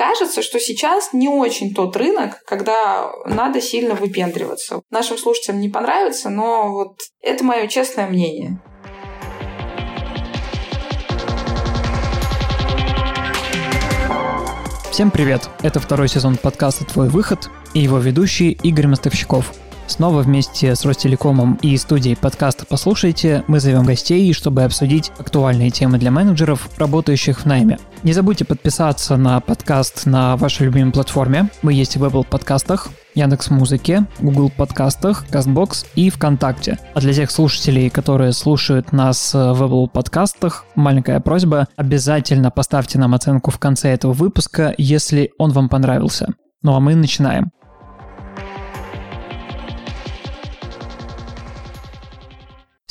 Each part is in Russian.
Кажется, что сейчас не очень тот рынок, когда надо сильно выпендриваться. Нашим слушателям не понравится, но вот это мое честное мнение. Всем привет! Это второй сезон подкаста «Твой выход» и его ведущий Игорь Мостовщиков. Снова вместе с Ростелекомом и студией подкаста «Послушайте» мы зовем гостей, чтобы обсудить актуальные темы для менеджеров, работающих в найме. Не забудьте подписаться на подкаст на вашей любимой платформе. Мы есть в Apple подкастах, Яндекс Музыке, Google подкастах, Castbox и ВКонтакте. А для тех слушателей, которые слушают нас в Apple подкастах, маленькая просьба, обязательно поставьте нам оценку в конце этого выпуска, если он вам понравился. Ну а мы начинаем.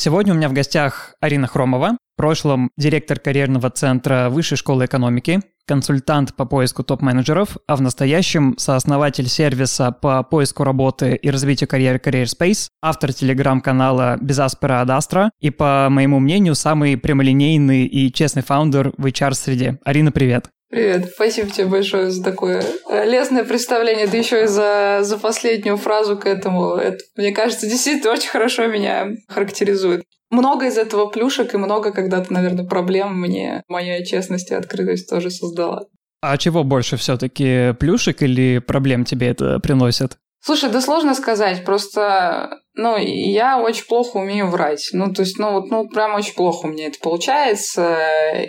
Сегодня у меня в гостях Арина Хромова, в прошлом директор карьерного центра Высшей школы экономики, консультант по поиску топ-менеджеров, а в настоящем сооснователь сервиса по поиску работы и развитию карьеры Career Space, автор телеграм-канала Безаспера Адастра и, по моему мнению, самый прямолинейный и честный фаундер в HR-среде. Арина, привет! Привет, спасибо тебе большое за такое э, лестное представление, да еще и за, за последнюю фразу к этому. Это, мне кажется, действительно очень хорошо меня характеризует. Много из этого плюшек и много когда-то, наверное, проблем мне моя честность и открытость тоже создала. А чего больше все-таки плюшек или проблем тебе это приносит? Слушай, да сложно сказать, просто, ну, я очень плохо умею врать. Ну, то есть, ну, вот, ну, прям очень плохо у меня это получается,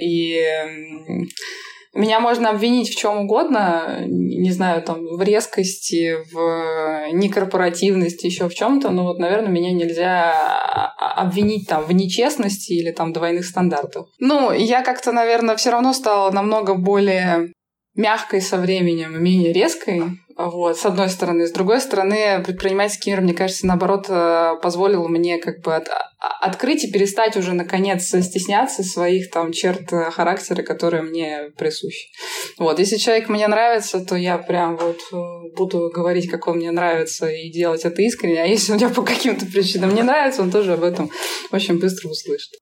и меня можно обвинить в чем угодно, не знаю, там, в резкости, в некорпоративности, еще в чем-то, но вот, наверное, меня нельзя обвинить там в нечестности или там двойных стандартах. Ну, я как-то, наверное, все равно стала намного более мягкой со временем менее резкой. Вот, с одной стороны. С другой стороны, предпринимательский мир, мне кажется, наоборот, э, позволил мне как бы от, а, открыть и перестать уже, наконец, стесняться своих там черт э, характера, которые мне присущи. Вот, если человек мне нравится, то я прям вот э, буду говорить, как он мне нравится, и делать это искренне. А если у меня по каким-то причинам не нравится, он тоже об этом очень быстро услышит.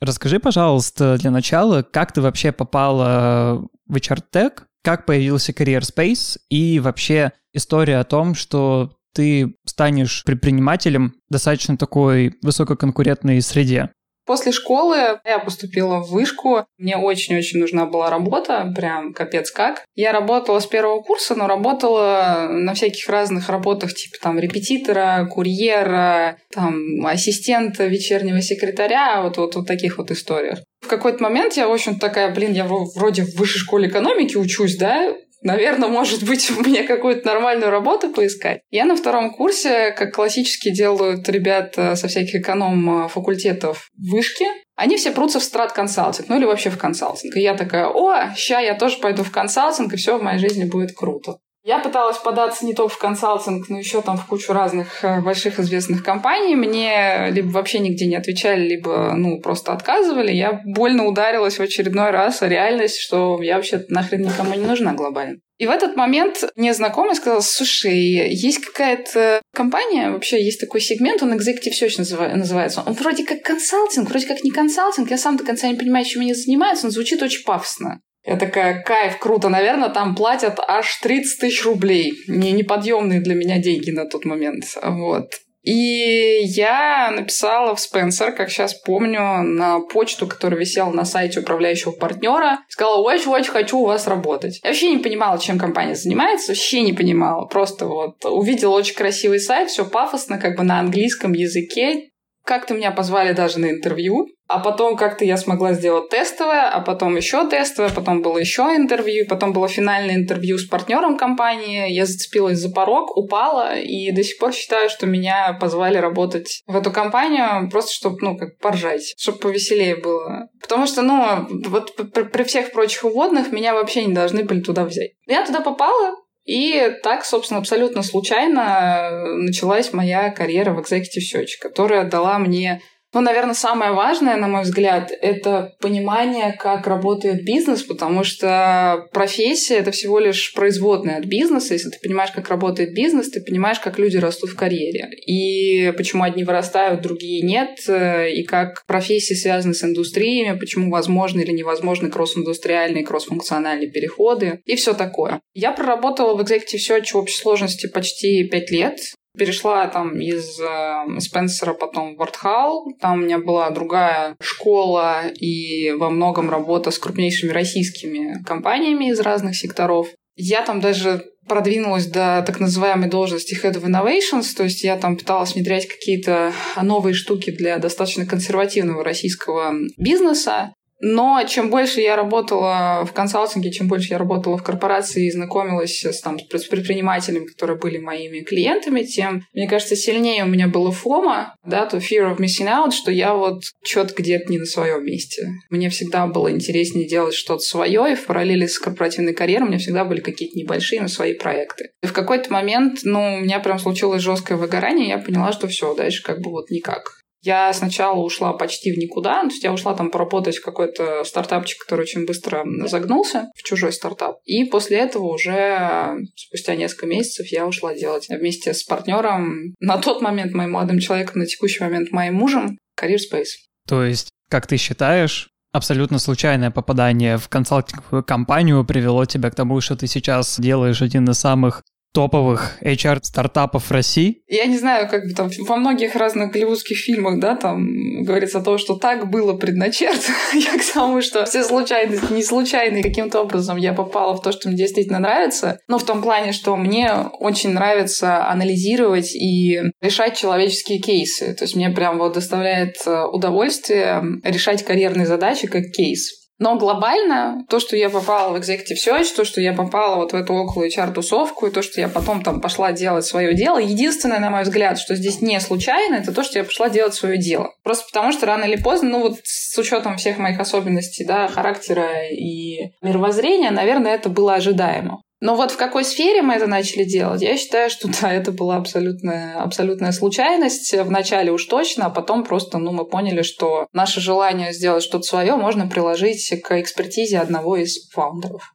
Расскажи, пожалуйста, для начала, как ты вообще попала в HR-тек, как появился Career Space и вообще история о том, что ты станешь предпринимателем в достаточно такой высококонкурентной среде. После школы я поступила в вышку. Мне очень-очень нужна была работа, прям капец как. Я работала с первого курса, но работала на всяких разных работах, типа там репетитора, курьера, там ассистента вечернего секретаря, вот, вот, вот таких вот историях. В какой-то момент я, в общем, такая, блин, я вроде в высшей школе экономики учусь, да, наверное, может быть, меня какую-то нормальную работу поискать. Я на втором курсе, как классически делают ребята со всяких эконом-факультетов вышки, они все прутся в страт-консалтинг, ну или вообще в консалтинг. И я такая, о, ща я тоже пойду в консалтинг, и все в моей жизни будет круто. Я пыталась податься не только в консалтинг, но еще там в кучу разных э, больших известных компаний. Мне либо вообще нигде не отвечали, либо ну просто отказывали. Я больно ударилась в очередной раз о реальность, что я вообще нахрен никому не нужна глобально. И в этот момент мне знакомый сказал, слушай, есть какая-то компания, вообще есть такой сегмент, он Executive Search называется. Он вроде как консалтинг, вроде как не консалтинг. Я сам до конца не понимаю, чем они занимаются, он звучит очень пафосно. Я такая, кайф, круто, наверное, там платят аж 30 тысяч рублей. Не, неподъемные для меня деньги на тот момент. Вот. И я написала в Спенсер, как сейчас помню, на почту, которая висела на сайте управляющего партнера. Сказала, очень-очень хочу у вас работать. Я вообще не понимала, чем компания занимается, вообще не понимала. Просто вот увидела очень красивый сайт, все пафосно, как бы на английском языке. Как-то меня позвали даже на интервью. А потом как-то я смогла сделать тестовое, а потом еще тестовое, потом было еще интервью, потом было финальное интервью с партнером компании. Я зацепилась за порог, упала, и до сих пор считаю, что меня позвали работать в эту компанию просто, чтобы, ну, как поржать, чтобы повеселее было. Потому что, ну, вот при всех прочих уводных меня вообще не должны были туда взять. Я туда попала, и так, собственно, абсолютно случайно началась моя карьера в Executive Search, которая дала мне Ну, наверное, самое важное, на мой взгляд, это понимание, как работает бизнес, потому что профессия — это всего лишь производная от бизнеса. Если ты понимаешь, как работает бизнес, ты понимаешь, как люди растут в карьере. И почему одни вырастают, другие нет, и как профессии связаны с индустриями, почему возможны или невозможны кросс-индустриальные, кросс-функциональные переходы и все такое. Я проработала в Executive Search в общей сложности почти пять лет. Перешла там из э, Спенсера потом в Артхал. Там у меня была другая школа и во многом работа с крупнейшими российскими компаниями из разных секторов. Я там даже продвинулась до так называемой должности Head of Innovations, то есть я там пыталась внедрять какие-то новые штуки для достаточно консервативного российского бизнеса. Но чем больше я работала в консалтинге, чем больше я работала в корпорации и знакомилась с, там, с предпринимателями, которые были моими клиентами, тем, мне кажется, сильнее у меня было фома, да, то fear of missing out, что я вот что-то где-то не на своем месте. Мне всегда было интереснее делать что-то свое, и в параллели с корпоративной карьерой у меня всегда были какие-то небольшие, свои проекты. И в какой-то момент, ну, у меня прям случилось жесткое выгорание, я поняла, что все, дальше как бы вот никак. Я сначала ушла почти в никуда, то есть я ушла там поработать в какой-то стартапчик, который очень быстро загнулся, в чужой стартап. И после этого уже спустя несколько месяцев я ушла делать вместе с партнером, на тот момент моим молодым человеком, на текущий момент моим мужем, Career Space. То есть, как ты считаешь, абсолютно случайное попадание в консалтинговую компанию привело тебя к тому, что ты сейчас делаешь один из самых топовых HR-стартапов России. Я не знаю, как бы там во многих разных голливудских фильмах, да, там говорится о том, что так было предначертано. я к тому, что все случайности, не случайные, каким-то образом я попала в то, что мне действительно нравится. Но в том плане, что мне очень нравится анализировать и решать человеческие кейсы. То есть мне прям вот доставляет э, удовольствие решать карьерные задачи как кейс. Но глобально то, что я попала в Executive Search, то, что я попала вот в эту около HR-тусовку, и то, что я потом там пошла делать свое дело, единственное, на мой взгляд, что здесь не случайно, это то, что я пошла делать свое дело. Просто потому, что рано или поздно, ну вот с учетом всех моих особенностей, да, характера и мировоззрения, наверное, это было ожидаемо. Но вот в какой сфере мы это начали делать, я считаю, что да, это была абсолютная, абсолютная случайность. Вначале уж точно, а потом просто ну, мы поняли, что наше желание сделать что-то свое можно приложить к экспертизе одного из фаундеров.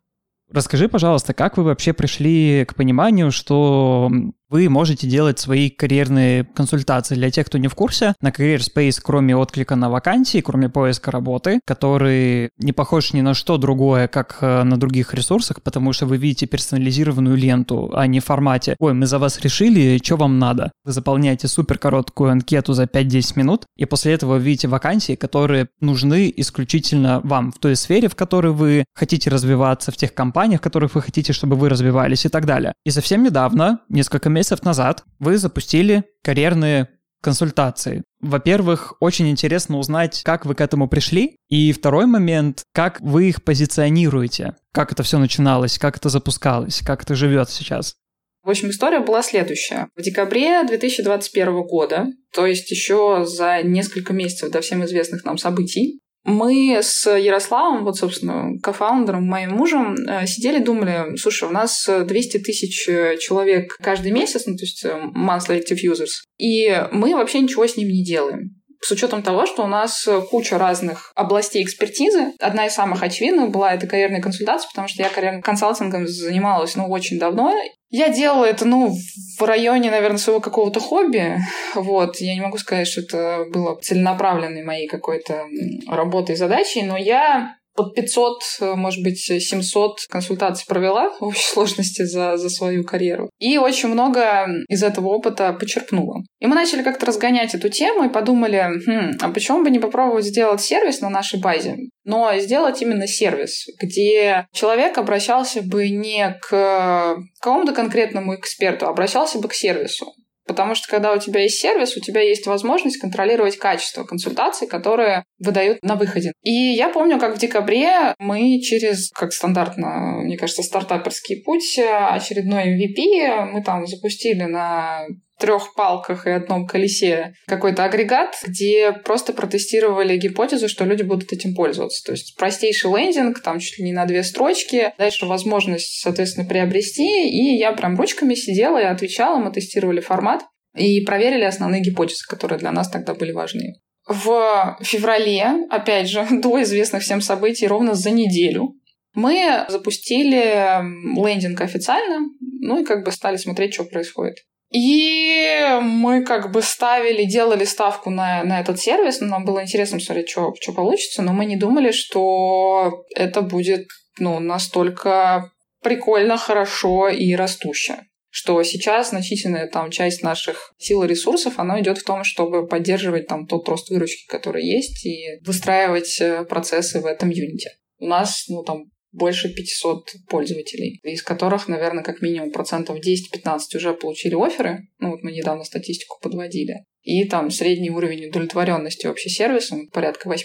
Расскажи, пожалуйста, как вы вообще пришли к пониманию, что вы можете делать свои карьерные консультации. Для тех, кто не в курсе, на Career Space, кроме отклика на вакансии, кроме поиска работы, который не похож ни на что другое, как э, на других ресурсах, потому что вы видите персонализированную ленту, а не в формате «Ой, мы за вас решили, что вам надо?». Вы заполняете супер короткую анкету за 5-10 минут, и после этого видите вакансии, которые нужны исключительно вам в той сфере, в которой вы хотите развиваться, в тех компаниях, в которых вы хотите, чтобы вы развивались и так далее. И совсем недавно, несколько месяцев назад вы запустили карьерные консультации. Во-первых, очень интересно узнать, как вы к этому пришли. И второй момент, как вы их позиционируете. Как это все начиналось, как это запускалось, как это живет сейчас. В общем, история была следующая. В декабре 2021 года, то есть еще за несколько месяцев до всем известных нам событий, мы с Ярославом, вот, собственно, кофаундером, моим мужем, э, сидели, думали, слушай, у нас 200 тысяч э, человек каждый месяц, ну, то есть э, monthly active users, и мы вообще ничего с ними не делаем с учетом того, что у нас куча разных областей экспертизы. Одна из самых очевидных была это карьерная консультация, потому что я карьерным консалтингом занималась, ну, очень давно. Я делала это, ну, в районе, наверное, своего какого-то хобби. Вот. Я не могу сказать, что это было целенаправленной моей какой-то работой и задачей, но я под 500, э, может быть, 700 консультаций провела в общей сложности за, за свою карьеру. И очень много из этого опыта почерпнула. И мы начали как-то разгонять эту тему и подумали, хм, а почему бы не попробовать сделать сервис на нашей базе? Но сделать именно сервис, где человек обращался бы не к какому-то конкретному эксперту, а обращался бы к сервису. Потому что когда у тебя есть сервис, у тебя есть возможность контролировать качество консультаций, которые выдают на выходе. И я помню, как в декабре мы через, как стандартно, мне кажется, стартаперский путь, очередной MVP мы там запустили на трех палках и одном колесе какой-то агрегат, где просто протестировали гипотезу, что люди будут этим пользоваться. То есть простейший лендинг, там чуть ли не на две строчки, дальше возможность, соответственно, приобрести, и я прям ручками сидела и отвечала, мы тестировали формат и проверили основные гипотезы, которые для нас тогда были важны. в феврале, опять же, до известных всем событий, ровно за неделю, мы запустили лендинг официально, ну и как бы стали смотреть, что происходит. И мы как бы ставили, делали ставку на, на этот сервис. Нам было интересно смотреть, что, что получится, но мы не думали, что это будет ну, настолько прикольно, хорошо и растуще что сейчас значительная там часть наших сил и ресурсов, она идет в том, чтобы поддерживать там тот рост выручки, который есть, и выстраивать э, процессы в этом юните. У нас, ну, там, больше 500 пользователей, из которых, наверное, как минимум процентов 10-15 уже получили оферы. Ну, вот мы недавно статистику подводили. И там средний уровень удовлетворенности вообще сервисом порядка 87%.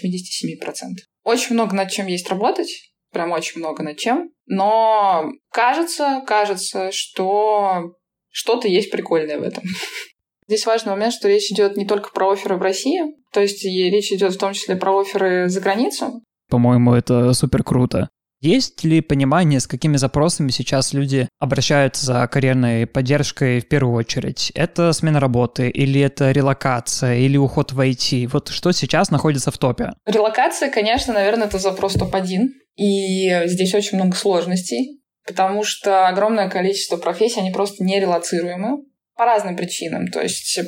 Очень много над чем есть работать, прям очень много над чем. Но кажется, кажется, что что-то есть прикольное в этом. Здесь важный момент, что речь идет не только про оферы в России, то есть речь идет в том числе про оферы за границу. По-моему, это супер круто. Есть ли понимание, с какими запросами сейчас люди обращаются за карьерной поддержкой в первую очередь? Это смена работы, или это релокация, или уход в IT? Вот что сейчас находится в топе? Релокация, конечно, наверное, это запрос топ-1. И здесь очень много сложностей, потому что огромное количество профессий, они просто нерелацируемы по разным причинам. То есть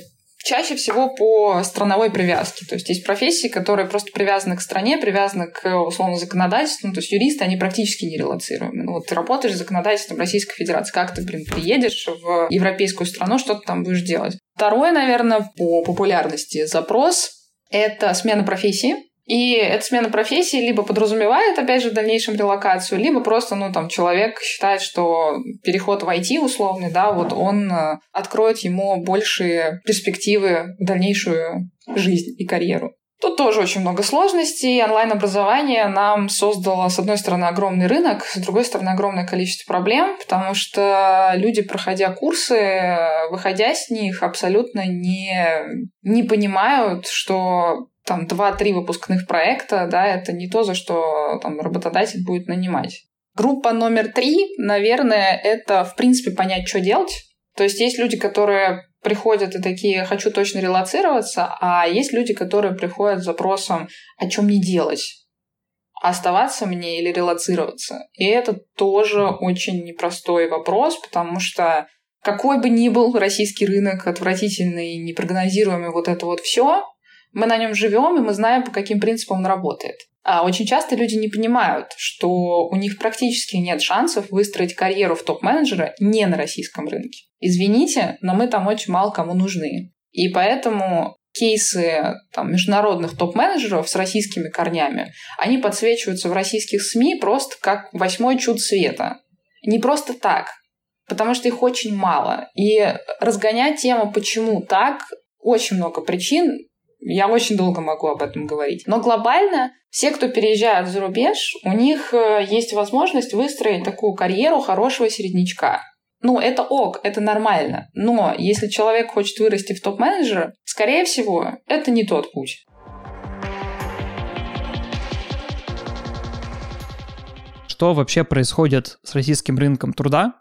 чаще всего по страновой привязке. То есть есть профессии, которые просто привязаны к стране, привязаны к условно законодательству. Ну, то есть юристы, они практически не релацируемы. Ну, вот ты работаешь законодательством Российской Федерации, как ты, блин, приедешь в европейскую страну, что ты там будешь делать? Второе, наверное, по популярности запрос — это смена профессии. И эта смена профессии либо подразумевает, опять же, в дальнейшем релокацию, либо просто, ну, там, человек считает, что переход в IT условный, да, вот он э, откроет ему большие перспективы в дальнейшую жизнь и карьеру. Тут тоже очень много сложностей. Онлайн-образование нам создало, с одной стороны, огромный рынок, с другой стороны, огромное количество проблем, потому что люди, проходя курсы, выходя с них, абсолютно не, не понимают, что там два-три выпускных проекта, да, это не то, за что там работодатель будет нанимать. Группа номер три, наверное, это, в принципе, понять, что делать. То есть есть люди, которые приходят и такие «хочу точно релацироваться», а есть люди, которые приходят с запросом «о чем мне делать?» оставаться мне или релацироваться. И это тоже очень непростой вопрос, потому что какой бы ни был российский рынок отвратительный, непрогнозируемый вот это вот все, мы на нем живем, и мы знаем, по каким принципам он работает. А очень часто люди не понимают, что у них практически нет шансов выстроить карьеру в топ-менеджера не на российском рынке. Извините, но мы там очень мало кому нужны. И поэтому кейсы там, международных топ-менеджеров с российскими корнями, они подсвечиваются в российских СМИ просто как восьмой чуд света. Не просто так, потому что их очень мало. И разгонять тему, почему так, очень много причин, я очень долго могу об этом говорить. Но глобально все, кто переезжают за рубеж, у них э, есть возможность выстроить такую карьеру хорошего середнячка. Ну, это ок, это нормально. Но если человек хочет вырасти в топ-менеджера, скорее всего, это не тот путь. Что вообще происходит с российским рынком труда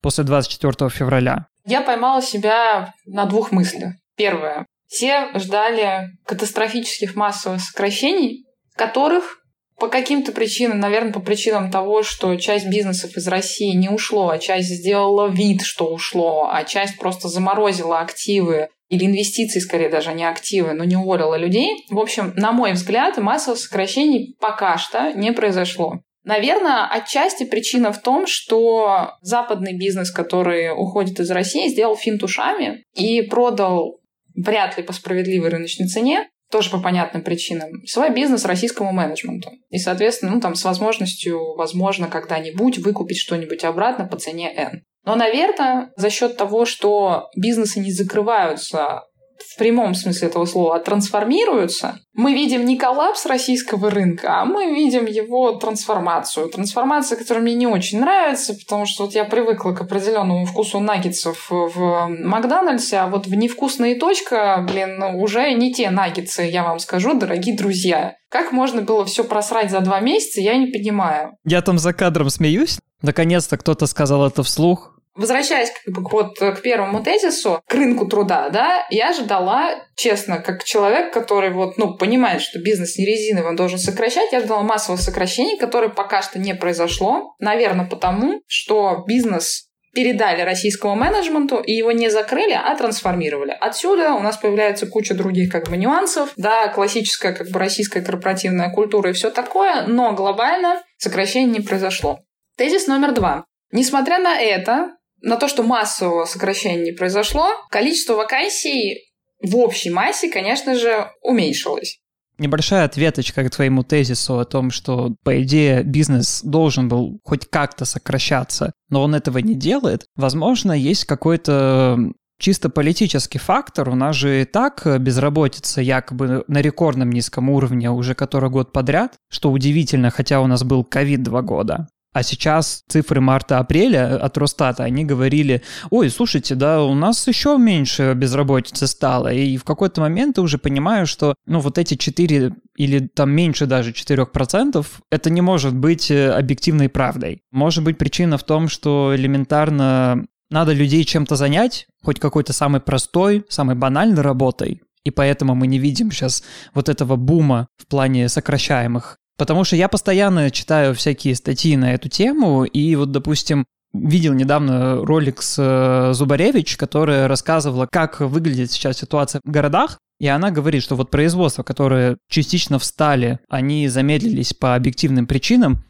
после 24 февраля? Я поймала себя на двух мыслях. Первое. Все ждали катастрофических массовых сокращений, которых по каким-то причинам, наверное, по причинам того, что часть бизнесов из России не ушло, а часть сделала вид, что ушло, а часть просто заморозила активы или инвестиции, скорее даже не активы, но не уволила людей. В общем, на мой взгляд, массовых сокращений пока что не произошло. Наверное, отчасти причина в том, что западный бизнес, который уходит из России, сделал финт ушами и продал вряд ли по справедливой рыночной цене, тоже по понятным причинам, свой бизнес российскому менеджменту. И, соответственно, ну, там, с возможностью, возможно, когда-нибудь выкупить что-нибудь обратно по цене N. Но, наверное, за счет того, что бизнесы не закрываются в прямом смысле этого слова а трансформируются, мы видим не коллапс российского рынка, а мы видим его трансформацию. Трансформация, которая мне не очень нравится, потому что вот я привыкла к определенному вкусу наггетсов в Макдональдсе, а вот в невкусная точка, блин, уже не те наггетсы, я вам скажу, дорогие друзья. Как можно было все просрать за два месяца, я не понимаю. Я там за кадром смеюсь. Наконец-то кто-то сказал это вслух. Возвращаясь как бы, вот к первому тезису, к рынку труда, да, я же дала, честно, как человек, который вот, ну, понимает, что бизнес не резиновый, он должен сокращать, я ждала массового сокращения, которое пока что не произошло. Наверное, потому, что бизнес передали российскому менеджменту, и его не закрыли, а трансформировали. Отсюда у нас появляется куча других как бы нюансов, да, классическая как бы российская корпоративная культура и все такое, но глобально сокращение не произошло. Тезис номер два. Несмотря на это, на то, что массового сокращения не произошло, количество вакансий в общей массе, конечно же, уменьшилось. Небольшая ответочка к твоему тезису о том, что, по идее, бизнес должен был хоть как-то сокращаться, но он этого не делает. Возможно, есть какой-то чисто политический фактор. У нас же и так безработица якобы на рекордном низком уровне уже который год подряд, что удивительно, хотя у нас был ковид два года. А сейчас цифры марта-апреля от Росстата, они говорили, ой, слушайте, да, у нас еще меньше безработицы стало. И в какой-то момент ты уже понимаешь, что, ну, вот эти 4 или там меньше даже 4%, это не может быть э, объективной правдой. Может быть причина в том, что элементарно надо людей чем-то занять, хоть какой-то самой простой, самой банальной работой, и поэтому мы не видим сейчас вот этого бума в плане сокращаемых Потому что я постоянно читаю всякие статьи на эту тему, и вот, допустим, видел недавно ролик с э, Зубаревич, которая рассказывала, как выглядит сейчас ситуация в городах, и она говорит, что вот производства, которые частично встали, они замедлились по объективным причинам,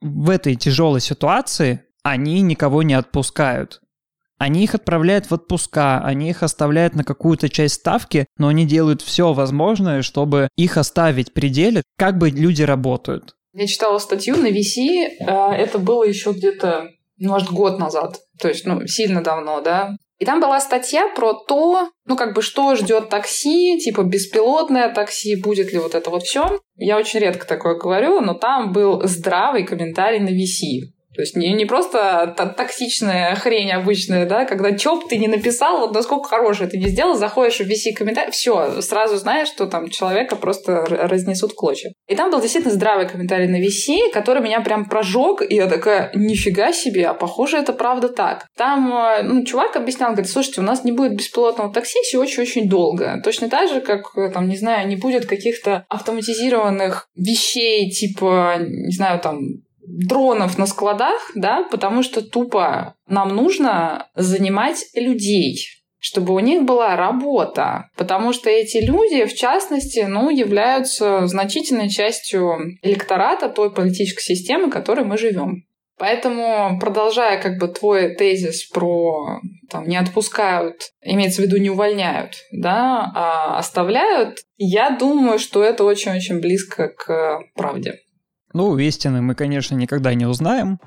в этой тяжелой ситуации они никого не отпускают. Они их отправляют в отпуска, они их оставляют на какую-то часть ставки, но они делают все возможное, чтобы их оставить в пределе, как бы люди работают. Я читала статью на VC, э, это было еще где-то, может, год назад, то есть, ну, сильно давно, да. И там была статья про то, ну, как бы, что ждет такси, типа, беспилотное такси, будет ли вот это вот все. Я очень редко такое говорю, но там был здравый комментарий на VC. То есть не, не просто токсичная хрень обычная, да, когда чоп ты не написал, вот насколько хорошее ты не сделал, заходишь в VC комментарий, все, сразу знаешь, что там человека просто разнесут в клочья. И там был действительно здравый комментарий на VC, который меня прям прожег, и я такая, нифига себе, а похоже, это правда так. Там, э, ну, чувак объяснял, говорит, слушайте, у нас не будет беспилотного такси все очень-очень долго. Точно так же, как, э, там, не знаю, не будет каких-то автоматизированных вещей, типа, не знаю, там, дронов на складах, да, потому что тупо нам нужно занимать людей чтобы у них была работа, потому что эти люди, в частности, ну, являются значительной частью электората той политической системы, в которой мы живем. Поэтому, продолжая как бы твой тезис про там, не отпускают, имеется в виду не увольняют, да, а оставляют, я думаю, что это очень-очень близко к правде. Ну, истины мы, конечно, никогда не узнаем.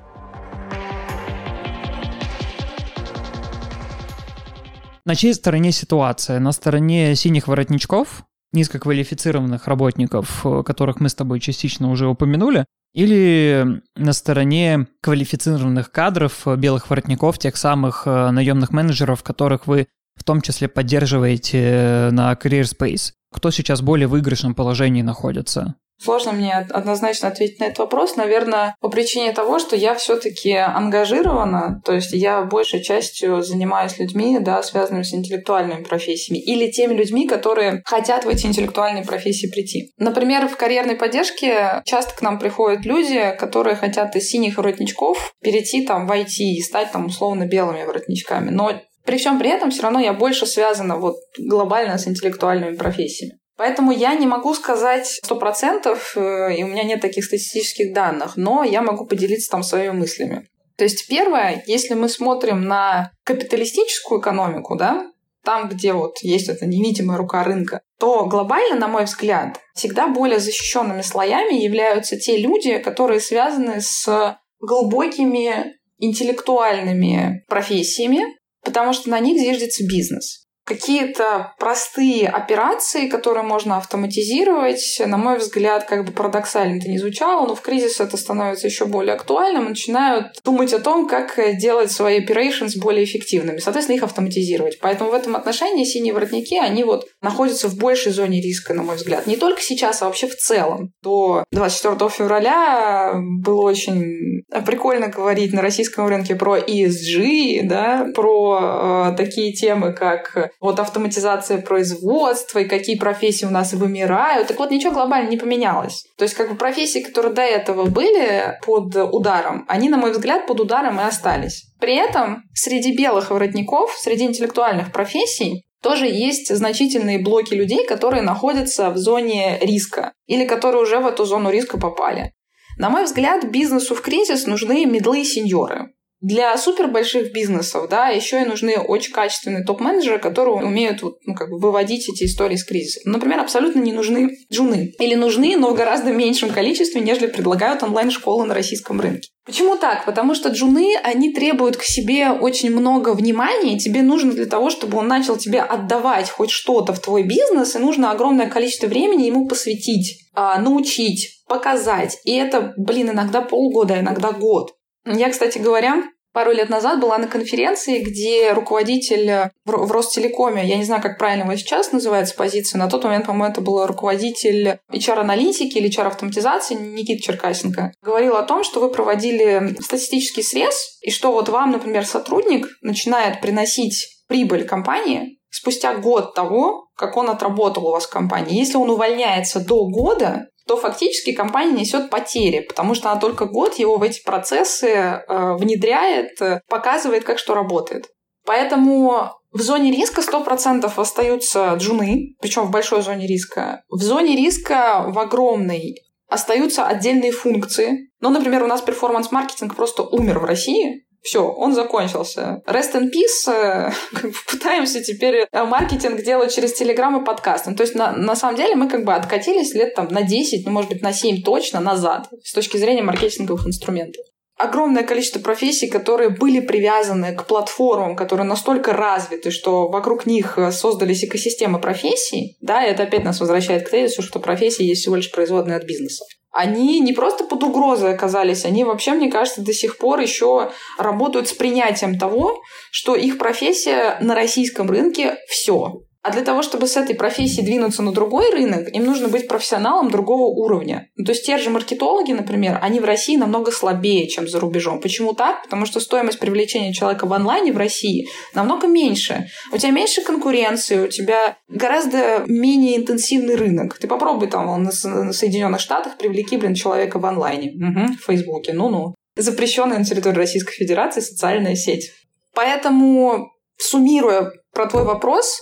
На чьей стороне ситуация? На стороне синих воротничков, низкоквалифицированных работников, которых мы с тобой частично уже упомянули, или на стороне квалифицированных кадров, белых воротников, тех самых э, наемных менеджеров, которых вы в том числе поддерживаете э, на Career Space? Кто сейчас в более выигрышном положении находится? Сложно мне однозначно ответить на этот вопрос, наверное, по причине того, что я все-таки ангажирована, то есть я большей частью занимаюсь людьми, да, связанными с интеллектуальными профессиями, или теми людьми, которые хотят в эти интеллектуальные профессии прийти. Например, в карьерной поддержке часто к нам приходят люди, которые хотят из синих воротничков перейти там в IT и стать там условно белыми воротничками. Но при всем при этом все равно я больше связана вот глобально с интеллектуальными профессиями. Поэтому я не могу сказать сто процентов, э, и у меня нет таких статистических данных, но я могу поделиться там своими мыслями. То есть первое, если мы смотрим на капиталистическую экономику, да, там, где вот есть эта невидимая рука рынка, то глобально, на мой взгляд, всегда более защищенными слоями являются те люди, которые связаны с глубокими интеллектуальными профессиями, потому что на них зиждется бизнес какие-то простые операции, которые можно автоматизировать, на мой взгляд, как бы парадоксально это не звучало, но в кризис это становится еще более актуальным, начинают думать о том, как делать свои operations более эффективными, соответственно, их автоматизировать. Поэтому в этом отношении синие воротники, они вот находятся в большей зоне риска, на мой взгляд. Не только сейчас, а вообще в целом. До 24 февраля было очень прикольно говорить на российском рынке про ESG, да, про э, такие темы, как вот автоматизация производства и какие профессии у нас вымирают. Так вот, ничего глобально не поменялось. То есть, как бы профессии, которые до этого были под ударом, они, на мой взгляд, под ударом и остались. При этом среди белых воротников, среди интеллектуальных профессий, тоже есть значительные блоки людей, которые находятся в зоне риска или которые уже в эту зону риска попали. На мой взгляд, бизнесу в кризис нужны медлы и сеньоры. Для супер больших бизнесов, да, еще и нужны очень качественные топ-менеджеры, которые умеют ну, как бы выводить эти истории из кризиса. Например, абсолютно не нужны джуны. Или нужны, но в гораздо меньшем количестве, нежели предлагают онлайн-школы на российском рынке. Почему так? Потому что джуны, они требуют к себе очень много внимания, и тебе нужно для того, чтобы он начал тебе отдавать хоть что-то в твой бизнес, и нужно огромное количество времени ему посвятить, а, научить, показать. И это, блин, иногда полгода, иногда год. Я, кстати говоря, пару лет назад была на конференции, где руководитель в Ростелекоме, я не знаю, как правильно его сейчас называется позиция, на тот момент, по-моему, это был руководитель HR-аналитики или HR-автоматизации Никита Черкасенко, говорил о том, что вы проводили статистический срез, и что вот вам, например, сотрудник начинает приносить прибыль компании спустя год того, как он отработал у вас в компании. Если он увольняется до года, то фактически компания несет потери, потому что она только год его в эти процессы э, внедряет, э, показывает, как что работает. Поэтому в зоне риска 100% остаются джуны, причем в большой зоне риска. В зоне риска в огромной остаются отдельные функции. Ну, например, у нас перформанс-маркетинг просто умер в России, все, он закончился. Rest in peace. Э, пытаемся теперь э, маркетинг делать через Телеграм и подкасты. То есть, на, на самом деле, мы как бы откатились лет там на 10, ну, может быть, на 7 точно назад с точки зрения маркетинговых инструментов огромное количество профессий, которые были привязаны к платформам, которые настолько развиты, что вокруг них э, создались экосистемы профессий, да, и это опять нас возвращает к тезису, что профессии есть всего лишь производные от бизнеса они не просто под угрозой оказались, они вообще, мне кажется, до сих пор еще работают с принятием того, что их профессия на российском рынке все. А для того, чтобы с этой профессии двинуться на другой рынок, им нужно быть профессионалом другого уровня. Ну, то есть те же маркетологи, например, они в России намного слабее, чем за рубежом. Почему так? Потому что стоимость привлечения человека в онлайне в России намного меньше. У тебя меньше конкуренции, у тебя гораздо менее интенсивный рынок. Ты попробуй там на Соединенных Штатах привлеки, блин, человека в онлайне. Угу, в Фейсбуке, ну-ну. Запрещенная на территории Российской Федерации социальная сеть. Поэтому, суммируя про твой вопрос,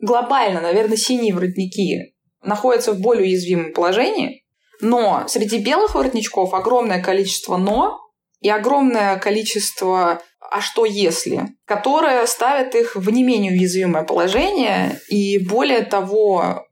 глобально, наверное, синие воротники находятся в более уязвимом положении, но среди белых воротничков огромное количество «но» и огромное количество «а что если?», которое ставит их в не менее уязвимое положение, и более того,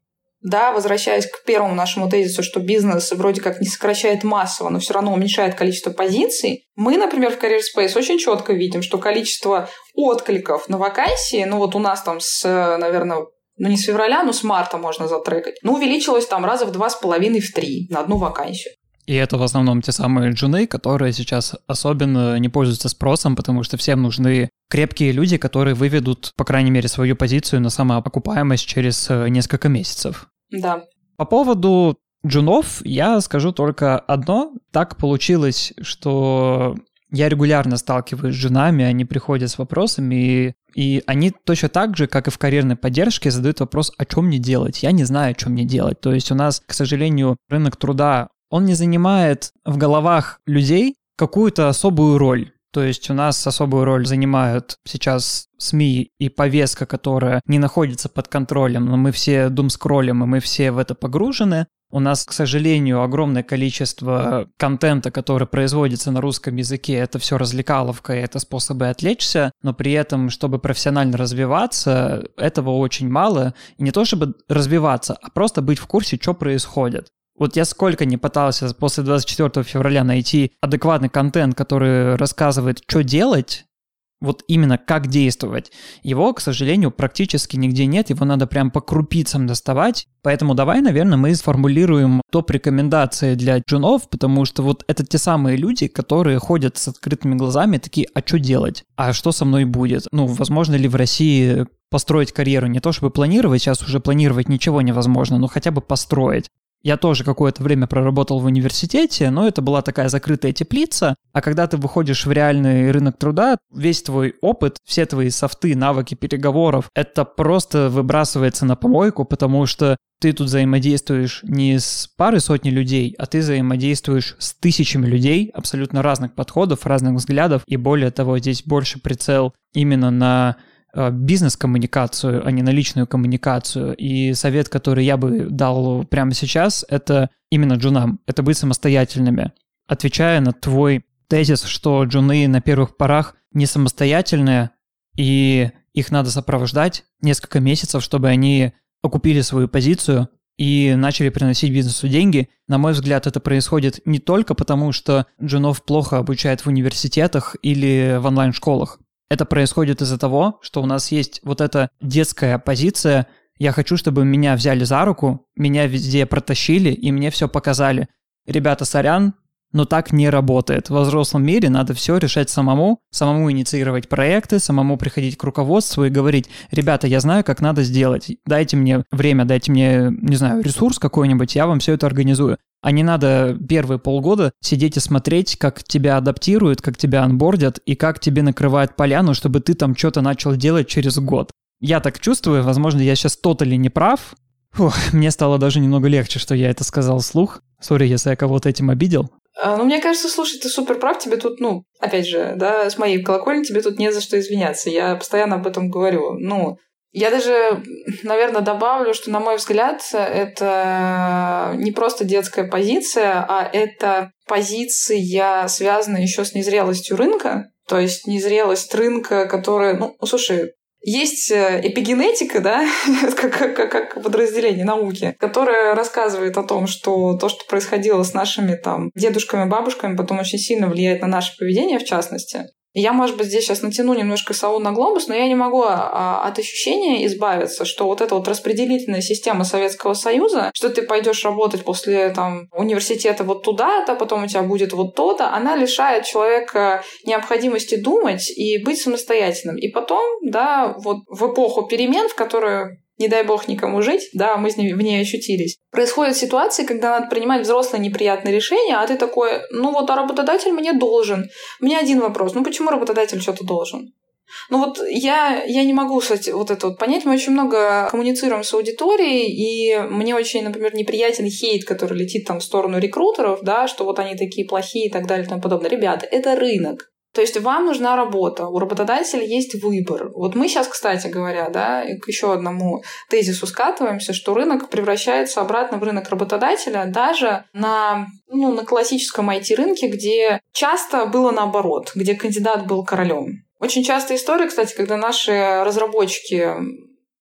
да, возвращаясь к первому нашему тезису, что бизнес вроде как не сокращает массово, но все равно уменьшает количество позиций, мы, например, в Career Space очень четко видим, что количество откликов на вакансии, ну вот у нас там с, наверное, ну не с февраля, но с марта можно затрекать, ну увеличилось там раза в два с половиной, в три на одну вакансию. И это в основном те самые джуны, которые сейчас особенно не пользуются спросом, потому что всем нужны крепкие люди, которые выведут, по крайней мере, свою позицию на самоокупаемость через э, несколько месяцев. Да. По поводу джунов я скажу только одно. Так получилось, что я регулярно сталкиваюсь с женами, они приходят с вопросами, и, и они точно так же, как и в карьерной поддержке, задают вопрос, о чем мне делать. Я не знаю, о чем мне делать. То есть у нас, к сожалению, рынок труда, он не занимает в головах людей какую-то особую роль. То есть у нас особую роль занимают сейчас СМИ и повестка, которая не находится под контролем, но мы все думскроллим, и мы все в это погружены. У нас, к сожалению, огромное количество контента, который производится на русском языке, это все развлекаловка, и это способы отвлечься, но при этом, чтобы профессионально развиваться, этого очень мало. И не то чтобы развиваться, а просто быть в курсе, что происходит. Вот я сколько не пытался после 24 февраля найти адекватный контент, который рассказывает, что делать, вот именно как действовать. Его, к сожалению, практически нигде нет, его надо прям по крупицам доставать. Поэтому давай, наверное, мы сформулируем топ-рекомендации для джунов, потому что вот это те самые люди, которые ходят с открытыми глазами, такие, а что делать? А что со мной будет? Ну, возможно ли в России построить карьеру, не то чтобы планировать, сейчас уже планировать ничего невозможно, но хотя бы построить. Я тоже какое-то время проработал в университете, но это была такая закрытая теплица. А когда ты выходишь в реальный рынок труда, весь твой опыт, все твои софты, навыки переговоров, это просто выбрасывается на помойку, потому что ты тут взаимодействуешь не с парой сотни людей, а ты взаимодействуешь с тысячами людей, абсолютно разных подходов, разных взглядов. И более того, здесь больше прицел именно на бизнес-коммуникацию, а не на личную коммуникацию. И совет, который я бы дал прямо сейчас, это именно джунам, это быть самостоятельными. Отвечая на твой тезис, что джуны на первых порах не самостоятельные, и их надо сопровождать несколько месяцев, чтобы они окупили свою позицию и начали приносить бизнесу деньги. На мой взгляд, это происходит не только потому, что джунов плохо обучают в университетах или в онлайн-школах. Это происходит из-за того, что у нас есть вот эта детская позиция «я хочу, чтобы меня взяли за руку, меня везде протащили и мне все показали». Ребята, сорян, но так не работает. В взрослом мире надо все решать самому, самому инициировать проекты, самому приходить к руководству и говорить, ребята, я знаю, как надо сделать, дайте мне время, дайте мне, не знаю, ресурс какой-нибудь, я вам все это организую. А не надо первые полгода сидеть и смотреть, как тебя адаптируют, как тебя анбордят и как тебе накрывают поляну, чтобы ты там что-то начал делать через год. Я так чувствую, возможно, я сейчас тотали не прав. Фух, мне стало даже немного легче, что я это сказал вслух. Сори, если я кого-то этим обидел. А, ну, мне кажется, слушай, ты супер прав, тебе тут, ну, опять же, да, с моей колокольни тебе тут не за что извиняться. Я постоянно об этом говорю. Ну, я даже, наверное, добавлю, что, на мой взгляд, это не просто детская позиция, а это позиция, связанная еще с незрелостью рынка. То есть незрелость рынка, которая... Ну, слушай, есть э, эпигенетика, да, как, как, как подразделение науки, которая рассказывает о том, что то, что происходило с нашими там дедушками, бабушками, потом очень сильно влияет на наше поведение, в частности. Я, может быть, здесь сейчас натяну немножко сову на глобус, но я не могу а, от ощущения избавиться, что вот эта вот распределительная система Советского Союза, что ты пойдешь работать после там, университета вот туда-то, потом у тебя будет вот то-то, она лишает человека необходимости думать и быть самостоятельным. И потом, да, вот в эпоху перемен, в которую не дай бог никому жить, да, мы в ней ощутились. Происходят ситуации, когда надо принимать взрослые неприятные решения, а ты такой, ну вот, а работодатель мне должен. У меня один вопрос, ну почему работодатель что-то должен? Ну вот я, я не могу, кстати, вот это вот понять. Мы очень много коммуницируем с аудиторией, и мне очень, например, неприятен хейт, который летит там в сторону рекрутеров, да, что вот они такие плохие и так далее и тому подобное. Ребята, это рынок. То есть вам нужна работа, у работодателя есть выбор. Вот мы сейчас, кстати говоря, да, к еще одному тезису скатываемся, что рынок превращается обратно в рынок работодателя даже на, ну, на классическом IT-рынке, где часто было наоборот, где кандидат был королем. Очень частая история, кстати, когда наши разработчики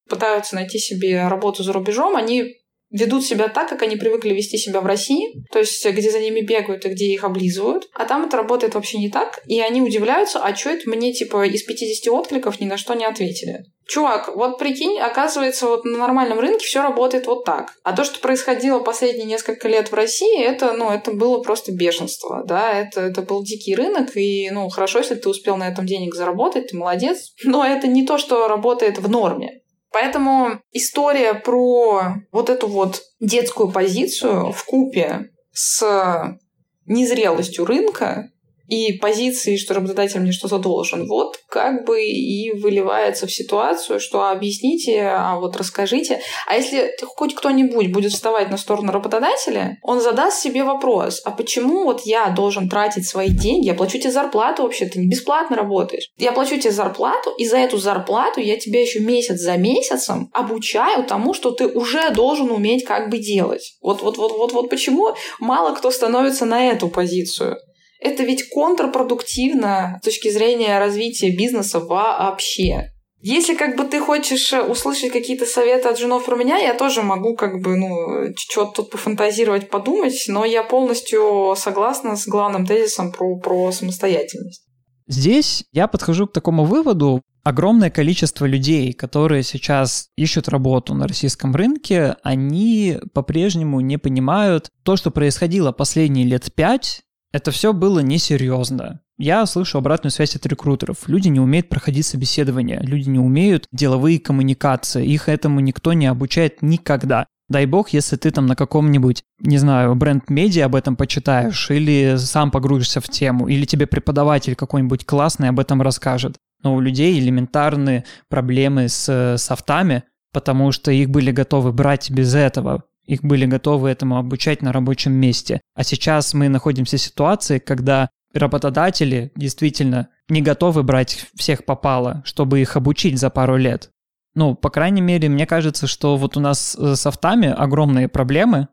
пытаются найти себе работу за рубежом, они ведут себя так, как они привыкли вести себя в России, то есть где за ними бегают и где их облизывают, а там это работает вообще не так, и они удивляются, а что это мне, типа, из 50 откликов ни на что не ответили. Чувак, вот прикинь, оказывается, вот на нормальном рынке все работает вот так. А то, что происходило последние несколько лет в России, это, ну, это было просто бешенство, да, это, это был дикий рынок, и, ну, хорошо, если ты успел на этом денег заработать, ты молодец, но это не то, что работает в норме. Поэтому история про вот эту вот детскую позицию в купе с незрелостью рынка и позиции, что работодатель мне что-то должен, вот как бы и выливается в ситуацию, что объясните, а вот расскажите. А если хоть кто-нибудь будет вставать на сторону работодателя, он задаст себе вопрос, а почему вот я должен тратить свои деньги, я плачу тебе зарплату вообще, ты не бесплатно работаешь. Я плачу тебе зарплату, и за эту зарплату я тебя еще месяц за месяцем обучаю тому, что ты уже должен уметь как бы делать. Вот, вот, вот, вот, вот почему мало кто становится на эту позицию. Это ведь контрпродуктивно с точки зрения развития бизнеса вообще. Если как бы ты хочешь услышать какие-то советы от женов про меня, я тоже могу как бы, ну, что-то тут пофантазировать, подумать, но я полностью согласна с главным тезисом про, про самостоятельность. Здесь я подхожу к такому выводу. Огромное количество людей, которые сейчас ищут работу на российском рынке, они по-прежнему не понимают то, что происходило последние лет пять, это все было несерьезно. Я слышу обратную связь от рекрутеров. Люди не умеют проходить собеседования, люди не умеют деловые коммуникации, их этому никто не обучает никогда. Дай бог, если ты там на каком-нибудь, не знаю, бренд-медиа об этом почитаешь, или сам погрузишься в тему, или тебе преподаватель какой-нибудь классный об этом расскажет. Но у людей элементарные проблемы с софтами, потому что их были готовы брать без этого. Их были готовы этому обучать на рабочем месте. А сейчас мы находимся в ситуации, когда работодатели действительно не готовы брать всех попало, чтобы их обучить за пару лет. Ну, по крайней мере, мне кажется, что вот у нас с софтами огромные проблемы,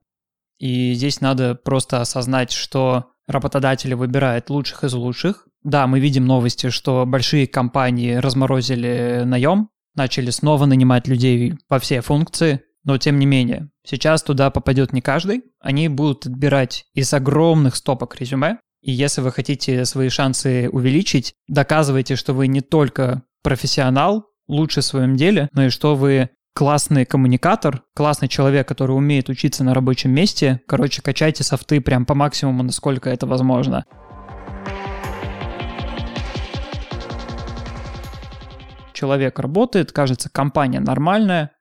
и здесь надо просто осознать, что работодатели выбирают лучших из лучших. Да, мы видим новости, что большие компании разморозили наем, начали снова нанимать людей по всей функции, но тем не менее, сейчас туда попадет не каждый, они будут отбирать из огромных стопок резюме, и если вы хотите свои шансы увеличить, доказывайте, что вы не только профессионал, лучше в своем деле, но и что вы классный коммуникатор, классный человек, который умеет учиться на рабочем месте. Короче, качайте софты прям по максимуму, насколько это возможно. Человек работает, кажется, компания нормальная,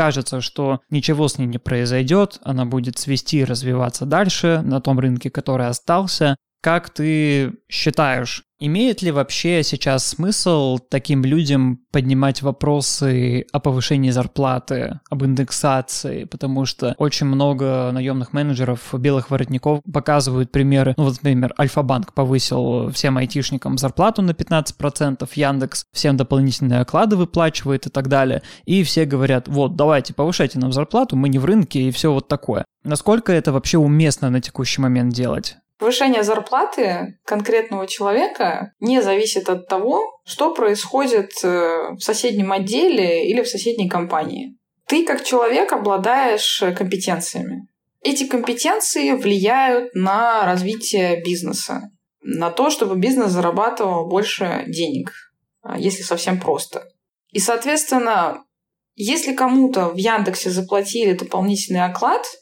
кажется, что ничего с ней не произойдет, она будет свести и развиваться дальше на том рынке, который остался. Как ты считаешь, Имеет ли вообще сейчас смысл таким людям поднимать вопросы о повышении зарплаты, об индексации? Потому что очень много наемных менеджеров, белых воротников показывают примеры. Ну вот, например, Альфа-банк повысил всем айтишникам зарплату на 15%, Яндекс всем дополнительные оклады выплачивает и так далее. И все говорят, вот, давайте, повышайте нам зарплату, мы не в рынке и все вот такое. Насколько это вообще уместно на текущий момент делать? Повышение зарплаты конкретного человека не зависит от того, что происходит э, в соседнем отделе или в соседней компании. Ты как человек обладаешь компетенциями. Эти компетенции влияют на развитие бизнеса, на то, чтобы бизнес зарабатывал больше денег, а, если совсем просто. И, соответственно, если кому-то в Яндексе заплатили дополнительный оклад –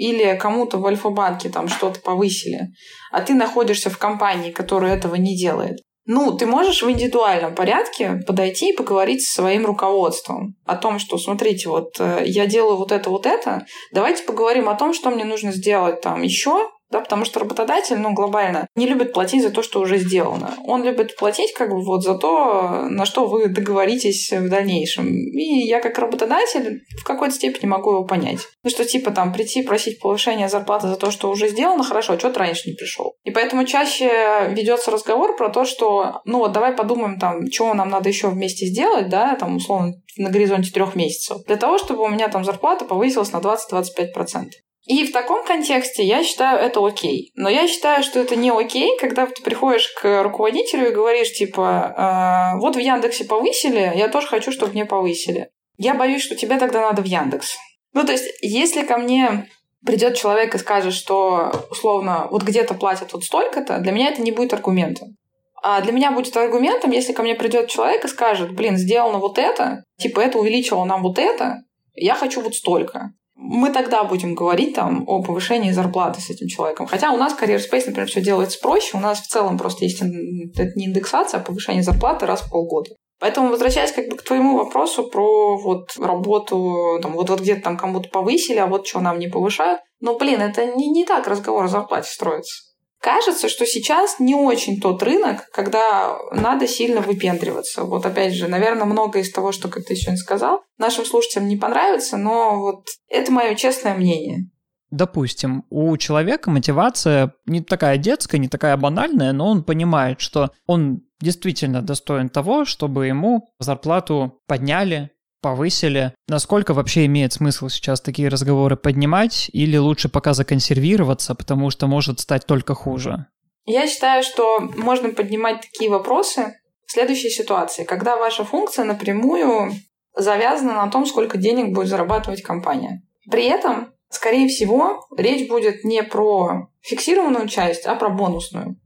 или кому-то в Альфа-банке там что-то повысили, а ты находишься в компании, которая этого не делает, ну, ты можешь в индивидуальном порядке подойти и поговорить со своим руководством о том, что, смотрите, вот э, я делаю вот это, вот это, давайте поговорим о том, что мне нужно сделать там еще, да, потому что работодатель, ну, глобально не любит платить за то, что уже сделано. Он любит платить как бы вот за то, на что вы договоритесь в дальнейшем. И я как работодатель в какой-то степени могу его понять. Ну, что типа там прийти просить повышения зарплаты за то, что уже сделано, хорошо, а что ты раньше не пришел. И поэтому чаще ведется разговор про то, что, ну вот давай подумаем там, чего нам надо еще вместе сделать, да, там условно на горизонте трех месяцев, для того, чтобы у меня там зарплата повысилась на 20-25%. И в таком контексте я считаю это окей. Но я считаю, что это не окей, когда ты приходишь к руководителю и говоришь, типа, э, вот в Яндексе повысили, я тоже хочу, чтобы мне повысили. Я боюсь, что тебе тогда надо в Яндекс. Ну, то есть, если ко мне придет человек и скажет, что, условно, вот где-то платят вот столько-то, для меня это не будет аргументом. А для меня будет аргументом, если ко мне придет человек и скажет, блин, сделано вот это, типа это увеличило нам вот это, я хочу вот столько мы тогда будем говорить там о повышении зарплаты с этим человеком. Хотя у нас Career Space, например, все делается проще. У нас в целом просто есть это не индексация, а повышение зарплаты раз в полгода. Поэтому, возвращаясь как бы к твоему вопросу про вот работу, там, вот, вот где-то там кому-то повысили, а вот что нам не повышают. Но, блин, это не, не так разговор о зарплате строится. Кажется, что сейчас не очень тот рынок, когда надо сильно выпендриваться. Вот опять же, наверное, многое из того, что как ты сегодня сказал, нашим слушателям не понравится, но вот это мое честное мнение. Допустим, у человека мотивация не такая детская, не такая банальная, но он понимает, что он действительно достоин того, чтобы ему зарплату подняли, повысили. Насколько вообще имеет смысл сейчас такие разговоры поднимать или лучше пока законсервироваться, потому что может стать только хуже? Я считаю, что можно поднимать такие вопросы в следующей ситуации, когда ваша функция напрямую завязана на том, сколько денег будет зарабатывать компания. При этом, скорее всего, речь будет не про фиксированную часть, а про бонусную.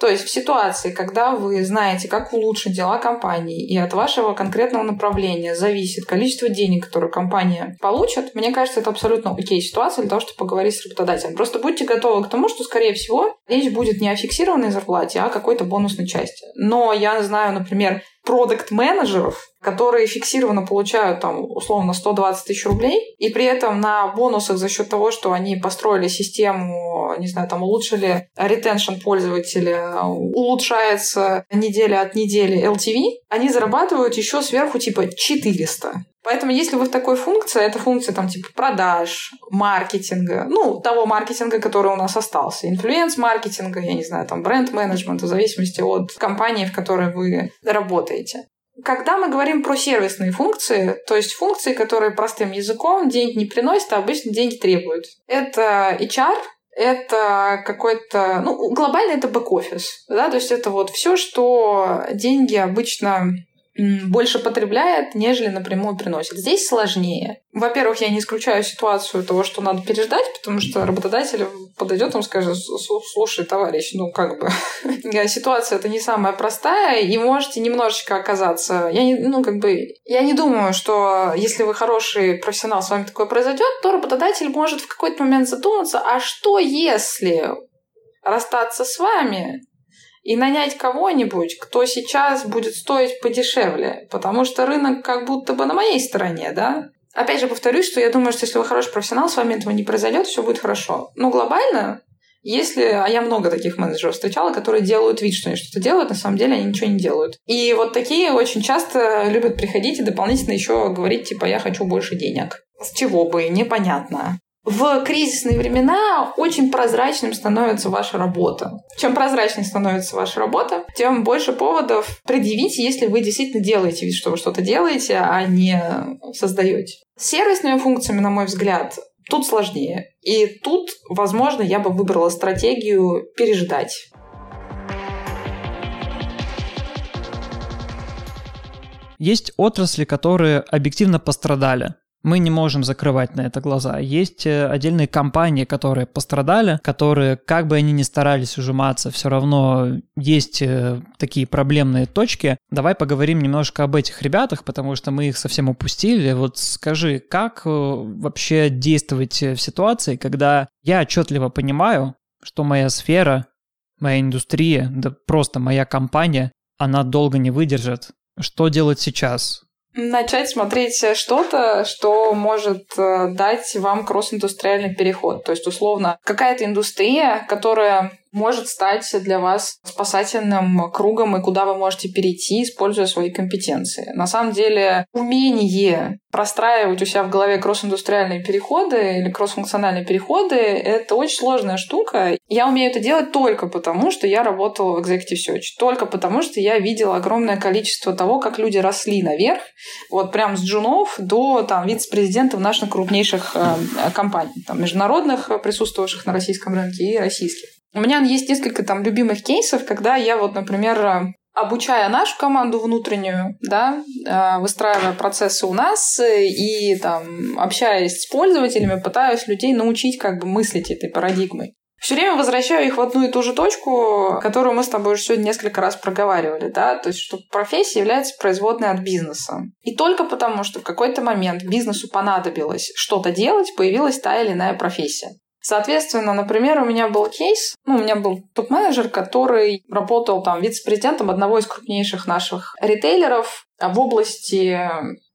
То есть в ситуации, когда вы знаете, как улучшить дела компании, и от вашего конкретного направления зависит количество денег, которые компания получит, мне кажется, это абсолютно окей ситуация для того, чтобы поговорить с работодателем. Просто будьте готовы к тому, что, скорее всего, речь будет не о фиксированной зарплате, а о какой-то бонусной части. Но я знаю, например, продукт-менеджеров, которые фиксированно получают там условно 120 тысяч рублей, и при этом на бонусах за счет того, что они построили систему, не знаю, там улучшили ретеншн пользователя, улучшается неделя от недели LTV, они зарабатывают еще сверху типа 400. Поэтому если вы в такой функции, это функция там типа продаж, маркетинга, ну, того маркетинга, который у нас остался, инфлюенс-маркетинга, я не знаю, там бренд-менеджмента, в зависимости от компании, в которой вы работаете. Когда мы говорим про сервисные функции, то есть функции, которые простым языком деньги не приносят, а обычно деньги требуют. Это HR, это какой-то, ну, глобально это бэк-офис, да, то есть это вот все, что деньги обычно больше потребляет, нежели напрямую приносит. Здесь сложнее. Во-первых, я не исключаю ситуацию того, что надо переждать, потому что работодатель подойдет и скажет, слушай, товарищ, ну как бы ситуация это не самая простая, и можете немножечко оказаться... Я не, ну, как бы, я не думаю, что если вы хороший профессионал, с вами такое произойдет, то работодатель может в какой-то момент задуматься, а что если расстаться с вами, и нанять кого-нибудь, кто сейчас будет стоить подешевле, потому что рынок как будто бы на моей стороне, да? Опять же повторюсь, что я думаю, что если вы хороший профессионал, с вами этого не произойдет, все будет хорошо. Но глобально, если, а я много таких менеджеров встречала, которые делают вид, что они что-то делают, на самом деле они ничего не делают. И вот такие очень часто любят приходить и дополнительно еще говорить, типа, я хочу больше денег. С чего бы, непонятно в кризисные времена очень прозрачным становится ваша работа. Чем прозрачнее становится ваша работа, тем больше поводов предъявить, если вы действительно делаете вид, что вы что-то делаете, а не создаете. С сервисными функциями, на мой взгляд, тут сложнее. И тут, возможно, я бы выбрала стратегию переждать. Есть отрасли, которые объективно пострадали мы не можем закрывать на это глаза. Есть э, отдельные компании, которые пострадали, которые, как бы они ни старались ужиматься, все равно есть э, такие проблемные точки. Давай поговорим немножко об этих ребятах, потому что мы их совсем упустили. Вот скажи, как э, вообще действовать в ситуации, когда я отчетливо понимаю, что моя сфера, моя индустрия, да просто моя компания, она долго не выдержит. Что делать сейчас? Начать смотреть что-то, что может э, дать вам кросс-индустриальный переход. То есть, условно, какая-то индустрия, которая может стать для вас спасательным кругом и куда вы можете перейти, используя свои компетенции. На самом деле, умение простраивать у себя в голове кросс-индустриальные переходы или кросс-функциональные переходы — это очень сложная штука. Я умею это делать только потому, что я работала в Executive Search, только потому, что я видела огромное количество того, как люди росли наверх, вот прям с джунов до там, вице-президентов наших крупнейших э, компаний, там, международных, присутствовавших на российском рынке и российских. У меня есть несколько там любимых кейсов, когда я вот, например, обучая нашу команду внутреннюю, да, э, выстраивая процессы у нас и там общаясь с пользователями, пытаюсь людей научить как бы мыслить этой парадигмой. Все время возвращаю их в одну и ту же точку, которую мы с тобой уже сегодня несколько раз проговаривали, да, то есть, что профессия является производной от бизнеса. И только потому, что в какой-то момент бизнесу понадобилось что-то делать, появилась та или иная профессия. Соответственно, например, у меня был кейс, ну, у меня был топ-менеджер, который работал там вице-президентом одного из крупнейших наших ритейлеров в области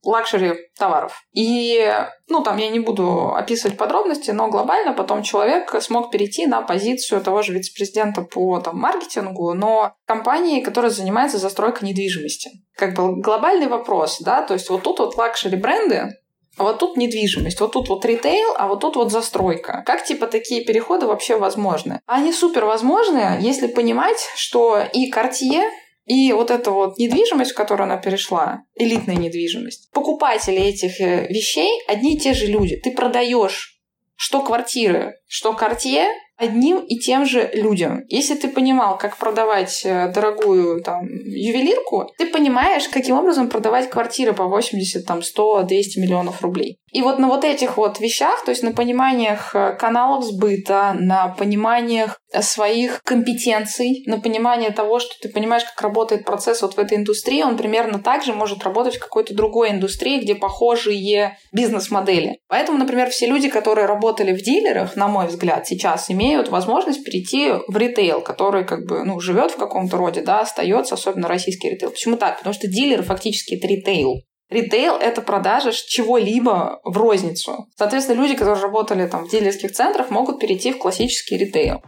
luxury товаров. И, ну, там я не буду описывать подробности, но глобально потом человек смог перейти на позицию того же вице-президента по там, маркетингу, но компании, которая занимается застройкой недвижимости. Как бы глобальный вопрос, да, то есть вот тут вот luxury бренды, вот тут недвижимость, вот тут вот ритейл, а вот тут вот застройка. Как типа такие переходы вообще возможны? Они супер возможны, если понимать, что и Cartier, и вот эта вот недвижимость, в которую она перешла, элитная недвижимость, покупатели этих э, вещей одни и те же люди. Ты продаешь что квартиры, что Cartier, одним и тем же людям. Если ты понимал, как продавать э, дорогую там, ювелирку, ты понимаешь, каким образом продавать квартиры по 80, там, 100, 200 миллионов рублей. И вот на вот этих вот вещах, то есть на пониманиях э, каналов сбыта, на пониманиях своих компетенций, на понимание того, что ты понимаешь, как работает процесс вот в этой индустрии, он примерно так же может работать в какой-то другой индустрии, где похожие бизнес-модели. Поэтому, например, все люди, которые работали в дилерах, на мой взгляд, сейчас имеют возможность перейти в ритейл, который как бы ну, живет в каком-то роде, да, остается, особенно российский ритейл. Почему так? Потому что дилеры фактически это ритейл. Ритейл — это продажа чего-либо в розницу. Соответственно, люди, которые работали там в дилерских центрах, могут перейти в классический ритейл.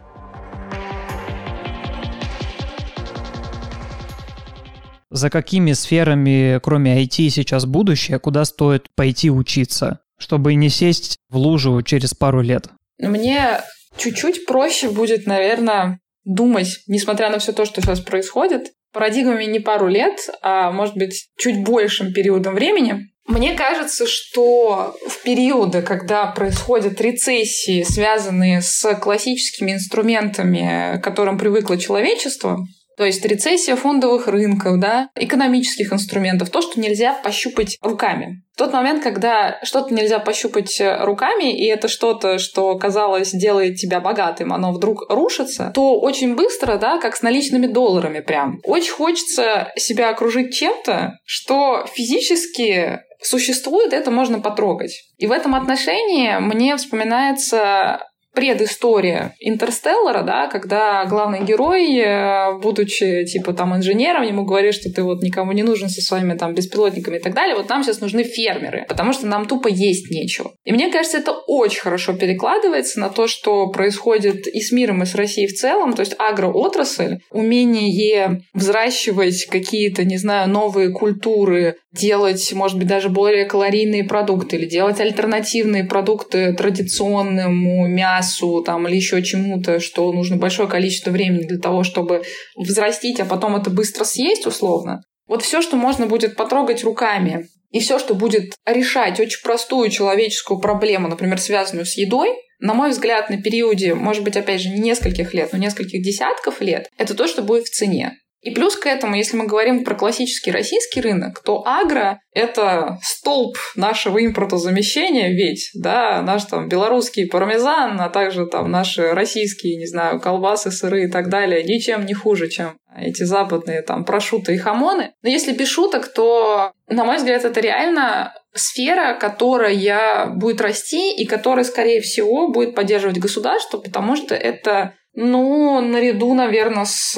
За какими сферами, кроме IT, сейчас будущее, куда стоит пойти учиться, чтобы не сесть в лужу через пару лет? Мне чуть-чуть проще будет, наверное, думать, несмотря на все то, что сейчас происходит, парадигмами не пару лет, а может быть чуть большим периодом времени. Мне кажется, что в периоды, когда происходят рецессии, связанные с классическими инструментами, к которым привыкло человечество, то есть рецессия фондовых рынков, да, экономических инструментов, то, что нельзя пощупать руками. В тот момент, когда что-то нельзя пощупать руками, и это что-то, что, казалось, делает тебя богатым, оно вдруг рушится, то очень быстро, да, как с наличными долларами прям, очень хочется себя окружить чем-то, что физически существует, это можно потрогать. И в этом отношении мне вспоминается предыстория Интерстеллара, да, когда главный герой, э, будучи типа там инженером, ему говорит, что ты вот никому не нужен со своими там беспилотниками и так далее, вот нам сейчас нужны фермеры, потому что нам тупо есть нечего. И мне кажется, это очень хорошо перекладывается на то, что происходит и с миром, и с Россией в целом, то есть агроотрасль, умение взращивать какие-то, не знаю, новые культуры, делать, может быть, даже более калорийные продукты или делать альтернативные продукты традиционному мясу там, или еще чему-то, что нужно большое количество времени для того, чтобы взрастить, а потом это быстро съесть условно. Вот все, что можно будет потрогать руками, и все, что будет решать очень простую человеческую проблему, например, связанную с едой, на мой взгляд, на периоде, может быть, опять же, не нескольких лет, но нескольких десятков лет, это то, что будет в цене. И плюс к этому, если мы говорим про классический российский рынок, то агро — это столб нашего импортозамещения ведь, да, наш там белорусский пармезан, а также там наши российские, не знаю, колбасы, сыры и так далее, ничем не хуже, чем эти западные там прошуты и хамоны. Но если без шуток, то, на мой взгляд, это реально сфера, которая будет расти и которая, скорее всего, будет поддерживать государство, потому что это ну, наряду, наверное, с...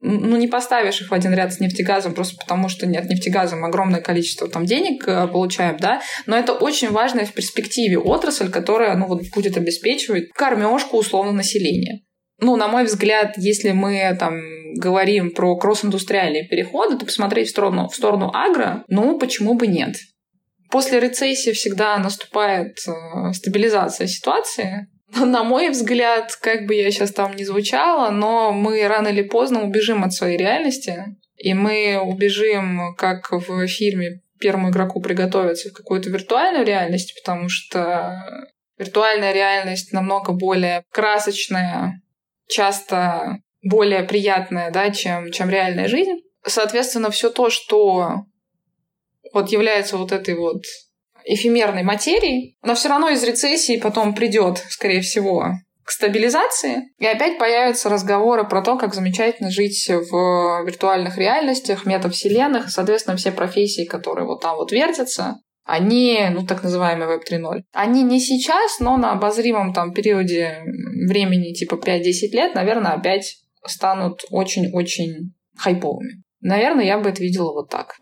Ну, не поставишь их в один ряд с нефтегазом, просто потому что нет, нефтегазом огромное количество там денег э, получаем, да, но это очень важная в перспективе отрасль, которая, ну, вот будет обеспечивать кормежку условно населения. Ну, на мой взгляд, если мы там говорим про кросс-индустриальные переходы, то посмотреть в сторону, в сторону агро, ну, почему бы нет? После рецессии всегда наступает э, стабилизация ситуации, на мой взгляд, как бы я сейчас там не звучала, но мы рано или поздно убежим от своей реальности, и мы убежим, как в фильме первому игроку приготовиться в какую-то виртуальную реальность, потому что виртуальная реальность намного более красочная, часто более приятная, да, чем, чем реальная жизнь. Соответственно, все то, что вот является вот этой вот эфемерной материи, она все равно из рецессии потом придет, скорее всего, к стабилизации, и опять появятся разговоры про то, как замечательно жить в виртуальных реальностях, метавселенных, соответственно, все профессии, которые вот там вот вертятся, они, ну, так называемый Web 3.0, они не сейчас, но на обозримом там периоде времени, типа 5-10 лет, наверное, опять станут очень-очень хайповыми. Наверное, я бы это видела вот так.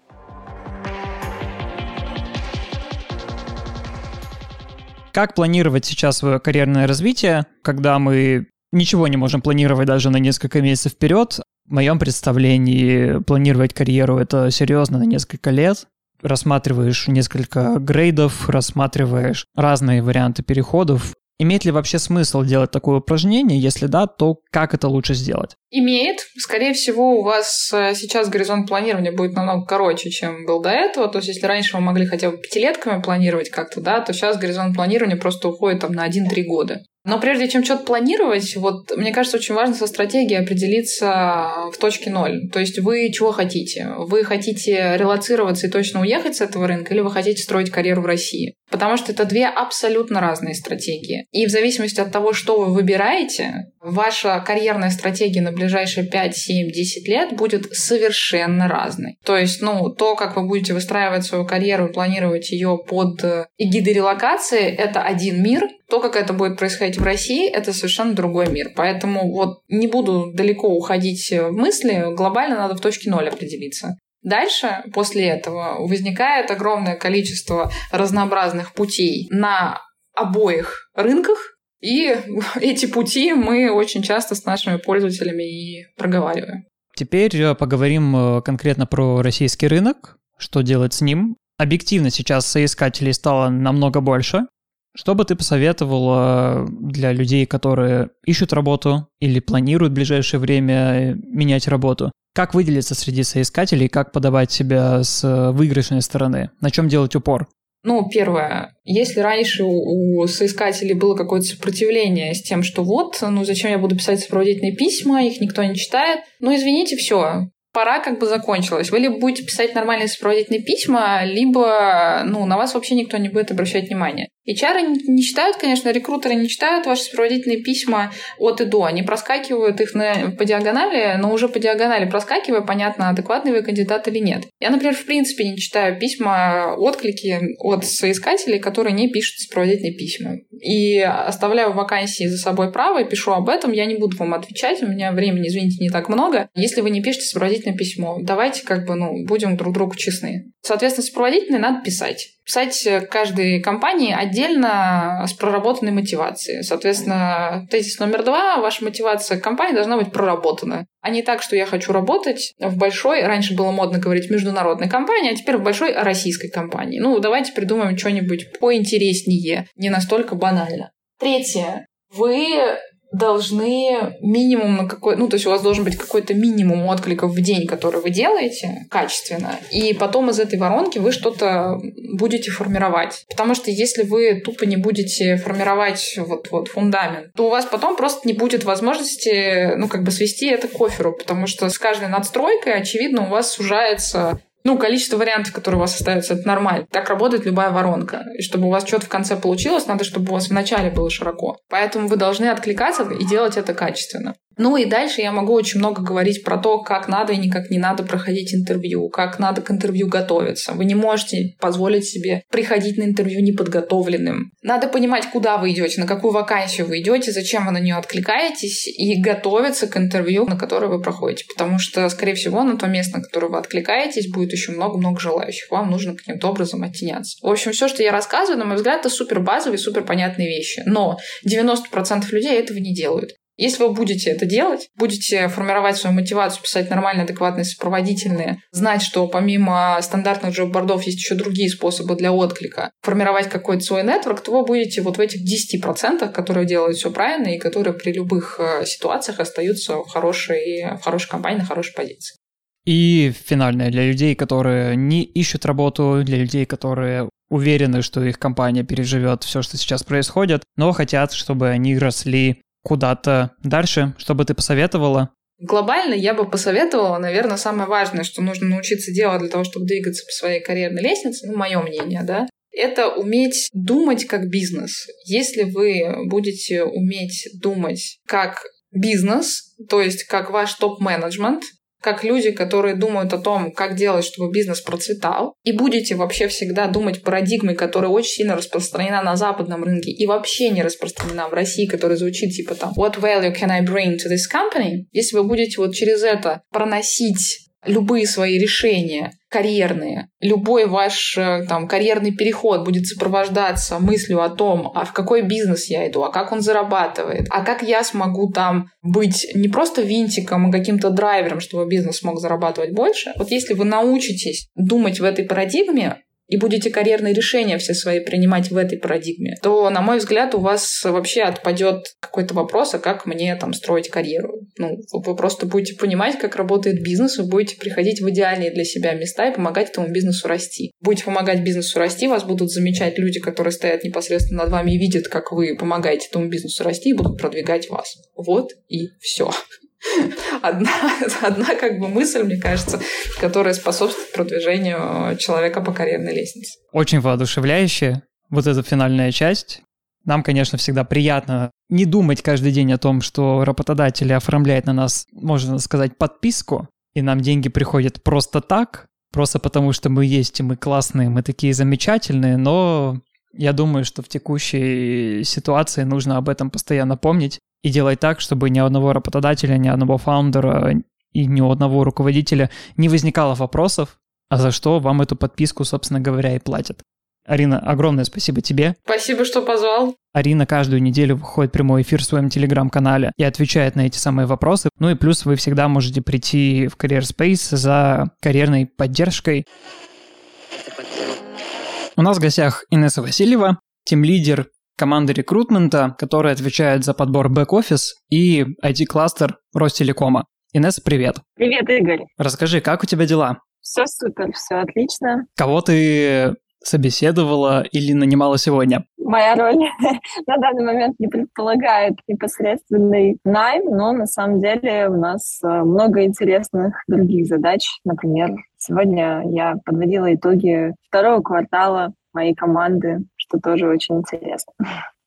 Как планировать сейчас свое карьерное развитие, когда мы ничего не можем планировать даже на несколько месяцев вперед? В моем представлении планировать карьеру это серьезно на несколько лет. Рассматриваешь несколько грейдов, рассматриваешь разные варианты переходов. Имеет ли вообще смысл делать такое упражнение? Если да, то как это лучше сделать? Имеет. Скорее всего, у вас э, сейчас горизонт планирования будет намного короче, чем был до этого. То есть, если раньше вы могли хотя бы пятилетками планировать как-то, да, то сейчас горизонт планирования просто уходит там на 1-3 года. Но прежде чем что-то планировать, вот мне кажется, очень важно со стратегией определиться в точке ноль. То есть вы чего хотите? Вы хотите релацироваться и точно уехать с этого рынка, или вы хотите строить карьеру в России? Потому что это две абсолютно разные стратегии. И в зависимости от того, что вы выбираете, ваша карьерная стратегия на ближайшие 5, 7, 10 лет будет совершенно разной. То есть, ну, то, как вы будете выстраивать свою карьеру и планировать ее под э, эгидой релокации, это один мир. То, как это будет происходить в России, это совершенно другой мир. Поэтому вот не буду далеко уходить в мысли, глобально надо в точке ноль определиться. Дальше, после этого, возникает огромное количество разнообразных путей на обоих рынках, и эти пути мы очень часто с нашими пользователями и проговариваем. Теперь э, поговорим э, конкретно про российский рынок, что делать с ним. Объективно сейчас соискателей стало намного больше. Что бы ты посоветовала для людей, которые ищут работу или планируют в ближайшее время менять работу? Как выделиться среди соискателей, как подавать себя с выигрышной стороны? На чем делать упор? Ну, первое, если раньше у, соискателей было какое-то сопротивление с тем, что вот, ну зачем я буду писать сопроводительные письма, их никто не читает, ну извините, все, пора как бы закончилась. Вы либо будете писать нормальные сопроводительные письма, либо ну, на вас вообще никто не будет обращать внимания. HR не читают, конечно, рекрутеры не читают ваши сопроводительные письма от и до. Они проскакивают их на, по диагонали, но уже по диагонали проскакивая, понятно, адекватный вы кандидат или нет. Я, например, в принципе не читаю письма, отклики от соискателей, которые не пишут сопроводительные письма. И оставляю вакансии за собой право пишу об этом. Я не буду вам отвечать, у меня времени, извините, не так много. Если вы не пишете сопроводительное письмо, давайте как бы, ну, будем друг другу честны. Соответственно, сопроводительное надо писать писать каждой компании отдельно с проработанной мотивацией. Соответственно, тезис номер два, ваша мотивация компании должна быть проработана. А не так, что я хочу работать в большой, раньше было модно говорить международной компании, а теперь в большой российской компании. Ну, давайте придумаем что-нибудь поинтереснее, не настолько банально. Третье. Вы должны минимум на какой... Ну, то есть у вас должен быть какой-то минимум откликов в день, который вы делаете качественно, и потом из этой воронки вы что-то будете формировать. Потому что если вы тупо не будете формировать вот, вот фундамент, то у вас потом просто не будет возможности, ну, как бы свести это к оферу, потому что с каждой надстройкой, очевидно, у вас сужается ну, количество вариантов, которые у вас остаются, это нормально. Так работает любая воронка. И чтобы у вас что-то в конце получилось, надо, чтобы у вас в начале было широко. Поэтому вы должны откликаться и делать это качественно. Ну и дальше я могу очень много говорить про то, как надо и никак не надо проходить интервью, как надо к интервью готовиться. Вы не можете позволить себе приходить на интервью неподготовленным. Надо понимать, куда вы идете, на какую вакансию вы идете, зачем вы на нее откликаетесь, и готовиться к интервью, на которое вы проходите. Потому что, скорее всего, на то место, на которое вы откликаетесь, будет еще много-много желающих. Вам нужно каким-то образом оттеняться. В общем, все, что я рассказываю, на мой взгляд, это супер базовые, супер понятные вещи. Но 90% людей этого не делают. Если вы будете это делать, будете формировать свою мотивацию, писать нормальные, адекватные, сопроводительные, знать, что помимо стандартных джоб-бордов есть еще другие способы для отклика, формировать какой-то свой нетворк, то вы будете вот в этих 10%, которые делают все правильно и которые при любых э, ситуациях остаются в хорошей, в хорошей компании, на хорошей позиции. И финальное для людей, которые не ищут работу, для людей, которые уверены, что их компания переживет все, что сейчас происходит, но хотят, чтобы они росли куда-то дальше? Что бы ты посоветовала? Глобально я бы посоветовала, наверное, самое важное, что нужно научиться делать для того, чтобы двигаться по своей карьерной лестнице, ну, мое мнение, да, это уметь думать как бизнес. Если вы будете уметь думать как бизнес, то есть как ваш топ-менеджмент, как люди, которые думают о том, как делать, чтобы бизнес процветал, и будете вообще всегда думать парадигмой, которая очень сильно распространена на западном рынке и вообще не распространена в России, которая звучит типа там «What value can I bring to this company?» Если вы будете вот через это проносить любые свои решения карьерные, любой ваш э, там карьерный переход будет сопровождаться мыслью о том, а в какой бизнес я иду, а как он зарабатывает, а как я смогу там быть не просто винтиком, а каким-то драйвером, чтобы бизнес смог зарабатывать больше. Вот если вы научитесь думать в этой парадигме, и будете карьерные решения все свои принимать в этой парадигме, то, на мой взгляд, у вас вообще отпадет какой-то вопрос, а как мне там строить карьеру. Ну, вы просто будете понимать, как работает бизнес, вы будете приходить в идеальные для себя места и помогать этому бизнесу расти. Будете помогать бизнесу расти, вас будут замечать люди, которые стоят непосредственно над вами и видят, как вы помогаете этому бизнесу расти и будут продвигать вас. Вот и все одна, одна как бы мысль, мне кажется, которая способствует продвижению человека по карьерной лестнице. Очень воодушевляюще. вот эта финальная часть. Нам, конечно, всегда приятно не думать каждый день о том, что работодатель оформляет на нас, можно сказать, подписку, и нам деньги приходят просто так, просто потому что мы есть, и мы классные, мы такие замечательные, но я думаю, что в текущей ситуации нужно об этом постоянно помнить и делать так, чтобы ни одного работодателя, ни одного фаундера и ни у одного руководителя не возникало вопросов, а за что вам эту подписку, собственно говоря, и платят. Арина, огромное спасибо тебе. Спасибо, что позвал. Арина каждую неделю выходит прямой эфир в своем телеграм-канале и отвечает на эти самые вопросы. Ну и плюс вы всегда можете прийти в Career Space за карьерной поддержкой. У нас в гостях Инесса Васильева, тим-лидер команды рекрутмента, которая отвечает за подбор бэк-офис и IT-кластер Ростелекома. Инесса, привет. Привет, Игорь. Расскажи, как у тебя дела? Все супер, все отлично. Кого ты собеседовала или нанимала сегодня? Моя роль на данный момент не предполагает непосредственный найм, но на самом деле у нас э, много интересных других задач. Например, сегодня я подводила итоги второго квартала моей команды, что тоже очень интересно.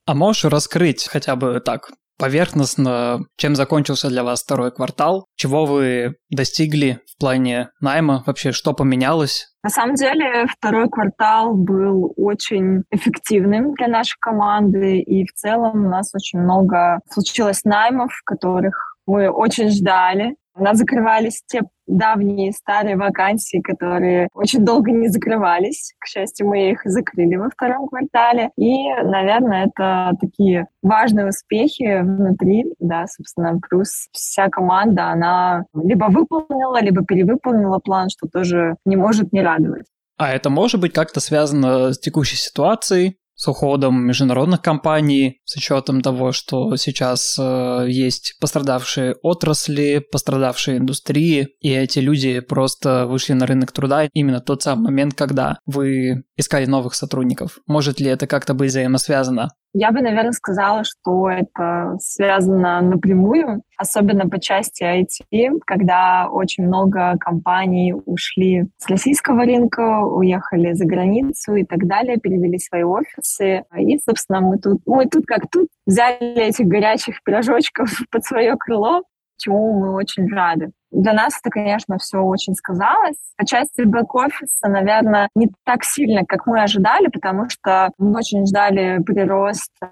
А можешь раскрыть хотя бы так поверхностно, чем закончился для вас второй квартал, чего вы достигли в плане найма, вообще что поменялось? На самом деле второй квартал был очень эффективным для нашей команды, и в целом у нас очень много случилось наймов, которых мы очень ждали. У нас закрывались те давние старые вакансии, которые очень долго не закрывались. К счастью, мы их закрыли во втором квартале. И, наверное, это такие важные успехи внутри, да, собственно, плюс вся команда, она либо выполнила, либо перевыполнила план, что тоже не может не радовать. А это может быть как-то связано с текущей ситуацией, с уходом международных компаний, с учетом того, что сейчас э, есть пострадавшие отрасли, пострадавшие индустрии, и эти люди просто вышли на рынок труда именно тот самый момент, когда вы искали новых сотрудников. Может ли это как-то быть взаимосвязано? Я бы, наверное, сказала, что это связано напрямую, особенно по части IT, когда очень много компаний ушли с российского рынка, уехали за границу и так далее, перевели свои офисы. И, собственно, мы тут, мы тут как тут взяли этих горячих пирожочков под свое крыло, чему мы очень рады. Для нас это, конечно, все очень сказалось. По части бэк-офиса, наверное, не так сильно, как мы ожидали, потому что мы очень ждали прирост э,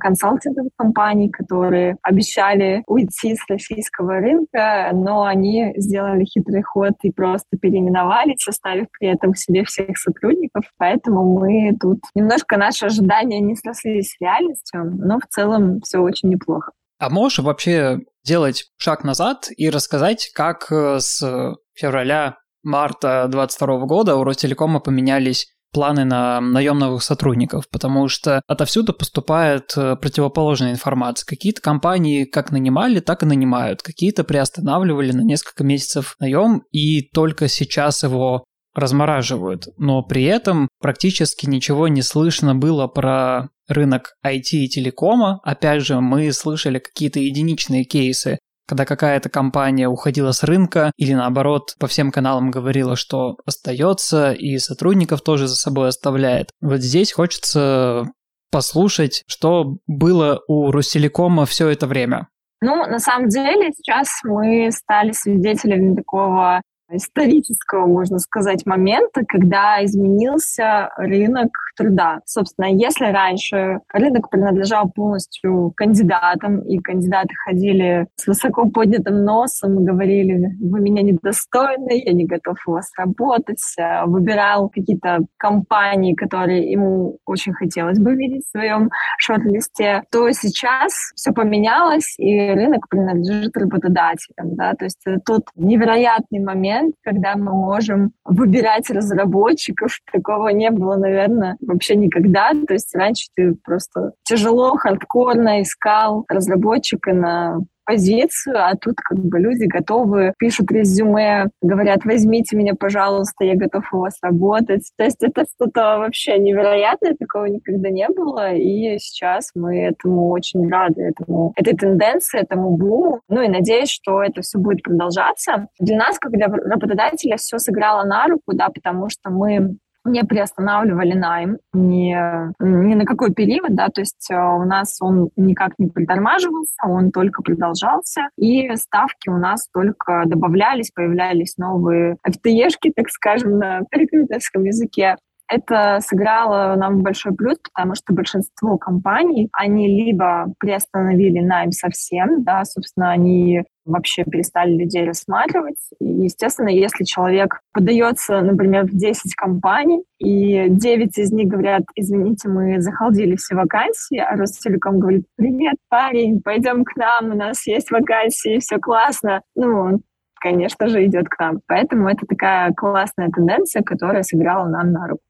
консалтинговых компаний, которые обещали уйти с российского рынка, но они сделали хитрый ход и просто переименовались, оставив при этом себе всех сотрудников. Поэтому мы тут немножко наши ожидания не срослись с реальностью, но в целом все очень неплохо. А можешь вообще сделать шаг назад и рассказать, как э, с февраля-марта 2022 года у Ростелекома поменялись планы на наемных сотрудников, потому что отовсюду поступает э, противоположная информация. Какие-то компании как нанимали, так и нанимают, какие-то приостанавливали на несколько месяцев наем, и только сейчас его размораживают. Но при этом практически ничего не слышно было про рынок IT и телекома. Опять же, мы слышали какие-то единичные кейсы, когда какая-то компания уходила с рынка или наоборот по всем каналам говорила, что остается и сотрудников тоже за собой оставляет. Вот здесь хочется послушать, что было у Ростелекома все это время. Ну, на самом деле, сейчас мы стали свидетелями такого исторического, можно сказать, момента, когда изменился рынок труда. Собственно, если раньше рынок принадлежал полностью кандидатам, и кандидаты ходили с высоко поднятым носом и говорили, вы меня недостойны, я не готов у вас работать, а выбирал какие-то компании, которые ему очень хотелось бы видеть в своем шорт-листе, то сейчас все поменялось, и рынок принадлежит работодателям. Да? То есть это тот невероятный момент, момент, когда мы можем выбирать разработчиков. Такого не было, наверное, вообще никогда. То есть раньше ты просто тяжело, хардкорно искал разработчика на позицию, а тут как бы люди готовы, пишут резюме, говорят, возьмите меня, пожалуйста, я готов у вас работать. То есть это что-то вообще невероятное, такого никогда не было, и сейчас мы этому очень рады, этому, этой тенденции, этому буму. Ну и надеюсь, что это все будет продолжаться. Для нас, как для работодателя, все сыграло на руку, да, потому что мы не приостанавливали найм ни, ни на какой период, да, то есть э, у нас он никак не притормаживался, он только продолжался, и ставки у нас только добавлялись, появлялись новые FTE-шки, так скажем, на рекрутерском языке. Это сыграло нам большой плюс, потому что большинство компаний, они либо приостановили найм совсем, да, собственно, они вообще перестали людей рассматривать. И, естественно, если человек подается, например, в 10 компаний, и 9 из них говорят, извините, мы захалдили все вакансии, а Ростелеком говорит, привет, парень, пойдем к нам, у нас есть вакансии, все классно. Ну, конечно же, идет к нам. Поэтому это такая классная тенденция, которая сыграла нам на руку.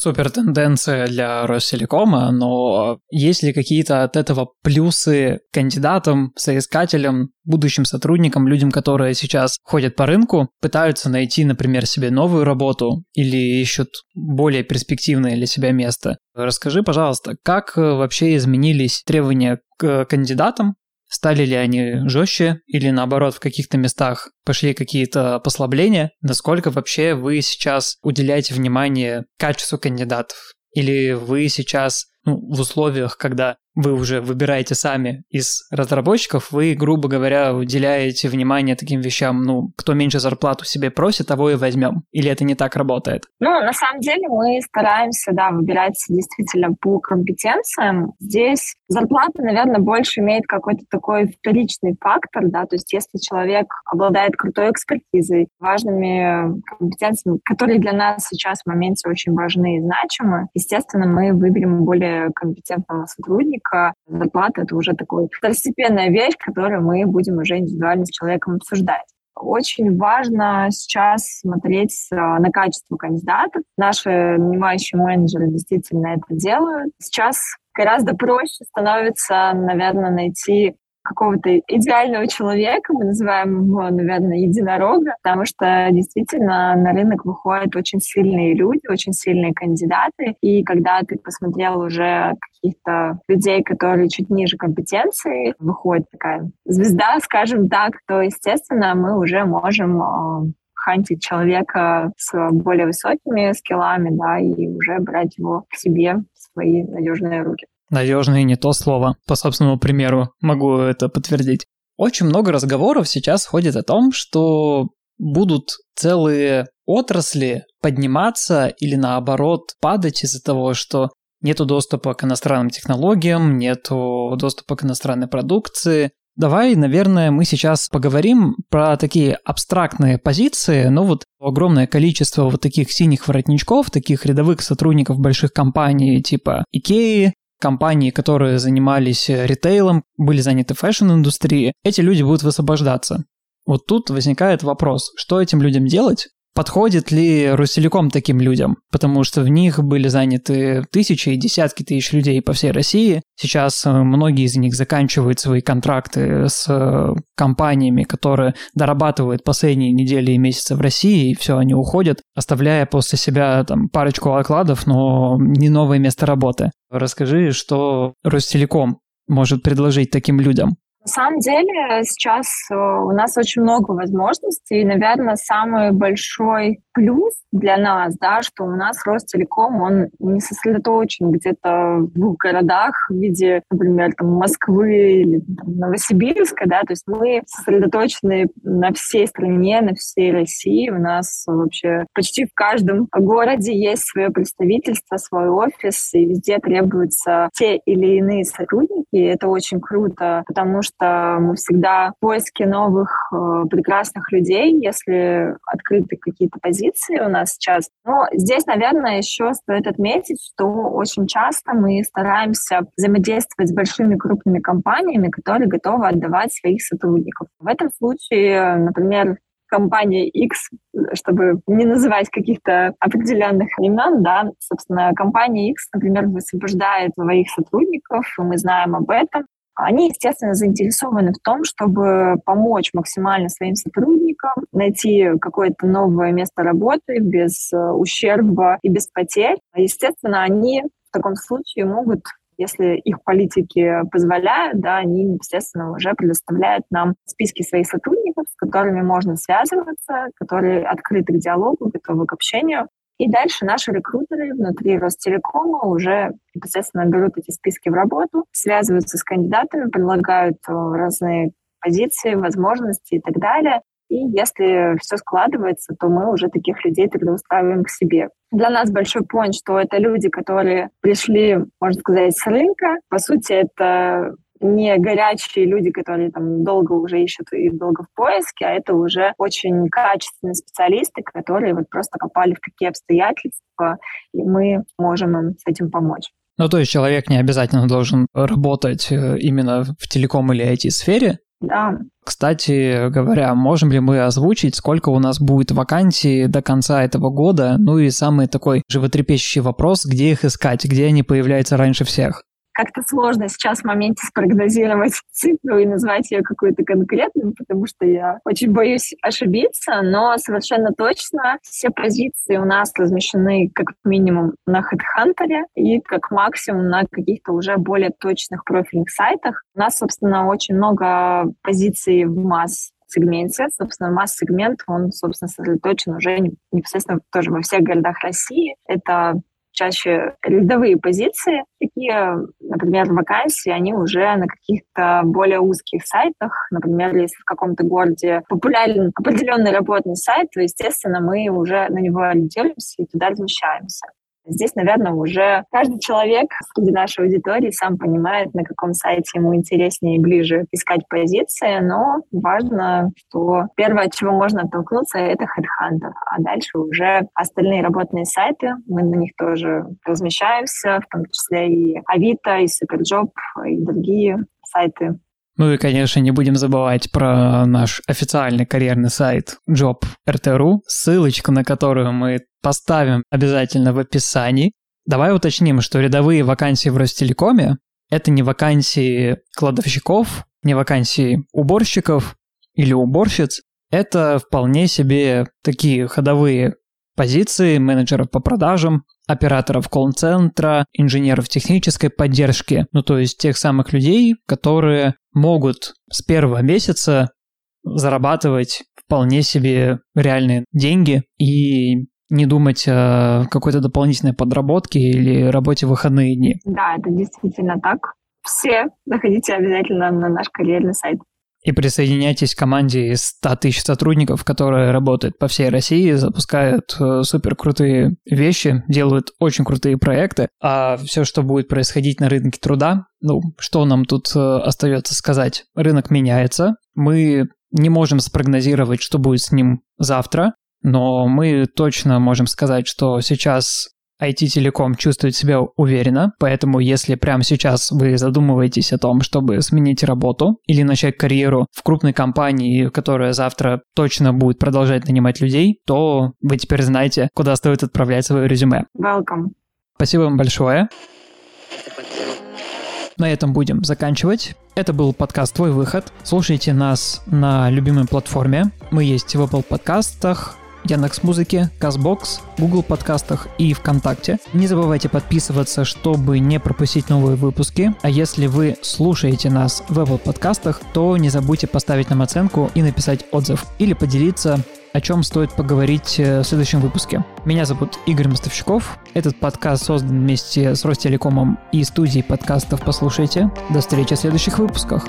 Супер тенденция для Ростелекома, но есть ли какие-то от этого плюсы кандидатам, соискателям, будущим сотрудникам, людям, которые сейчас ходят по рынку, пытаются найти, например, себе новую работу или ищут более перспективное для себя место? Расскажи, пожалуйста, как вообще изменились требования к кандидатам Стали ли они жестче или наоборот в каких-то местах пошли какие-то послабления? Насколько вообще вы сейчас уделяете внимание качеству кандидатов? Или вы сейчас ну, в условиях, когда вы уже выбираете сами из разработчиков, вы, грубо говоря, уделяете внимание таким вещам, ну, кто меньше зарплату себе просит, того и возьмем. Или это не так работает? Ну, на самом деле мы стараемся, да, выбирать действительно по компетенциям. Здесь зарплата, наверное, больше имеет какой-то такой вторичный фактор, да, то есть если человек обладает крутой экспертизой, важными компетенциями, которые для нас сейчас в моменте очень важны и значимы, естественно, мы выберем более компетентного сотрудника, только зарплата — это уже такой второстепенная вещь, которую мы будем уже индивидуально с человеком обсуждать. Очень важно сейчас смотреть э, на качество кандидатов. Наши нанимающие менеджеры действительно это делают. Сейчас гораздо проще становится, наверное, найти какого-то идеального человека, мы называем его, наверное, единорога, потому что действительно на рынок выходят очень сильные люди, очень сильные кандидаты, и когда ты посмотрел уже каких-то людей, которые чуть ниже компетенции, выходит такая звезда, скажем так, то, естественно, мы уже можем а, хантить человека с более высокими скиллами, да, и уже брать его к себе в свои надежные руки. Надежные не то слово. По собственному примеру могу это подтвердить. Очень много разговоров сейчас ходит о том, что будут целые отрасли подниматься или наоборот падать из-за того, что нету доступа к иностранным технологиям, нету доступа к иностранной продукции. Давай, наверное, мы сейчас поговорим про такие абстрактные позиции, но вот огромное количество вот таких синих воротничков, таких рядовых сотрудников больших компаний типа Икеи, компании, которые занимались э, ритейлом, были заняты fashion-индустрией, эти люди будут высвобождаться. Вот тут возникает вопрос, что этим людям делать, Подходит ли Ростелеком таким людям? Потому что в них были заняты тысячи и десятки тысяч людей по всей России. Сейчас э, многие из них заканчивают свои контракты с э, компаниями, которые дорабатывают последние недели и месяцы в России, и все, они уходят, оставляя после себя там парочку окладов, но не новое место работы. Расскажи, что Ростелеком может предложить таким людям? На самом деле сейчас э, у нас очень много возможностей, и, наверное, самый большой плюс для нас, да, что у нас Ростелеком, он не сосредоточен где-то в городах в виде, например, там, Москвы или там, Новосибирска, да, то есть мы сосредоточены на всей стране, на всей России. У нас вообще почти в каждом городе есть свое представительство, свой офис, и везде требуются те или иные сотрудники. И это очень круто, потому что мы всегда в поиске новых э, прекрасных людей, если открыты какие-то позиции у нас нас сейчас. Но здесь, наверное, еще стоит отметить, что очень часто мы стараемся взаимодействовать с большими крупными компаниями, которые готовы отдавать своих сотрудников. В этом случае, например, компания X, чтобы не называть каких-то определенных имен, да, собственно, компания X, например, высвобождает своих сотрудников, и мы знаем об этом, они, естественно, заинтересованы в том, чтобы помочь максимально своим сотрудникам найти какое-то новое место работы без э, ущерба и без потерь. Естественно, они в таком случае могут если их политики позволяют, да, они, естественно, уже предоставляют нам списки своих сотрудников, с которыми можно связываться, которые открыты к диалогу, готовы к общению. И дальше наши рекрутеры внутри Ростелекома уже непосредственно берут эти списки в работу, связываются с кандидатами, предлагают э, разные позиции, возможности и так далее. И если все складывается, то мы уже таких людей трудоустраиваем к себе. Для нас большой point, что это люди, которые пришли, можно сказать, с рынка. По сути, это не горячие люди, которые там долго уже ищут и долго в поиске, а это уже очень качественные специалисты, которые вот просто попали в такие обстоятельства, и мы можем им с этим помочь. Ну, то есть человек не обязательно должен работать э, именно в телеком или IT-сфере, да. Кстати говоря, можем ли мы озвучить, сколько у нас будет вакансий до конца этого года? Ну и самый такой животрепещущий вопрос, где их искать, где они появляются раньше всех? Как-то сложно сейчас в моменте спрогнозировать цифру и назвать ее какую-то конкретную, потому что я очень боюсь ошибиться, но совершенно точно все позиции у нас размещены как минимум на HeadHunter и как максимум на каких-то уже более точных профильных сайтах. У нас, собственно, очень много позиций в масс сегменте. Собственно, масс-сегмент, он, собственно, сосредоточен уже непосредственно тоже во всех городах России. Это чаще рядовые позиции. Такие, например, вакансии, они уже на каких-то более узких сайтах. Например, если в каком-то городе популярен определенный работный сайт, то, естественно, мы уже на него ориентируемся и туда размещаемся. Здесь, наверное, уже каждый человек среди нашей аудитории сам понимает, на каком сайте ему интереснее и ближе искать позиции, но важно, что первое, от чего можно оттолкнуться, это HeadHunter, а дальше уже остальные работные сайты, мы на них тоже размещаемся, в том числе и Авито, и Superjob, и другие сайты ну и, конечно, не будем забывать про наш официальный карьерный сайт job.rt.ru, ссылочку на которую мы поставим обязательно в описании. Давай уточним, что рядовые вакансии в Ростелекоме – это не вакансии кладовщиков, не вакансии уборщиков или уборщиц, это вполне себе такие ходовые позиции менеджеров по продажам, операторов колл-центра, инженеров технической поддержки, ну то есть тех самых людей, которые могут с первого месяца зарабатывать вполне себе реальные деньги и не думать о какой-то дополнительной подработке или работе в выходные дни. Да, это действительно так. Все заходите обязательно на наш карьерный сайт и присоединяйтесь к команде из 100 тысяч сотрудников, которые работают по всей России, запускают э, супер крутые вещи, делают очень крутые проекты, а все, что будет происходить на рынке труда, ну, что нам тут э, остается сказать? Рынок меняется, мы не можем спрогнозировать, что будет с ним завтра, но мы точно можем сказать, что сейчас IT-телеком чувствует себя уверенно, поэтому если прямо сейчас вы задумываетесь о том, чтобы сменить работу или начать карьеру в крупной компании, которая завтра точно будет продолжать нанимать людей, то вы теперь знаете, куда стоит отправлять свое резюме. Welcome. Спасибо вам большое. На этом будем заканчивать. Это был подкаст «Твой выход». Слушайте нас на любимой платформе. Мы есть в Apple подкастах, Яндекс Музыке, Казбокс, Google подкастах и ВКонтакте. Не забывайте подписываться, чтобы не пропустить новые выпуски. А если вы слушаете нас в Apple подкастах, то не забудьте поставить нам оценку и написать отзыв или поделиться о чем стоит поговорить э, в следующем выпуске. Меня зовут Игорь Мостовщиков. Этот подкаст создан вместе с Ростелекомом и студией подкастов «Послушайте». До встречи в следующих выпусках.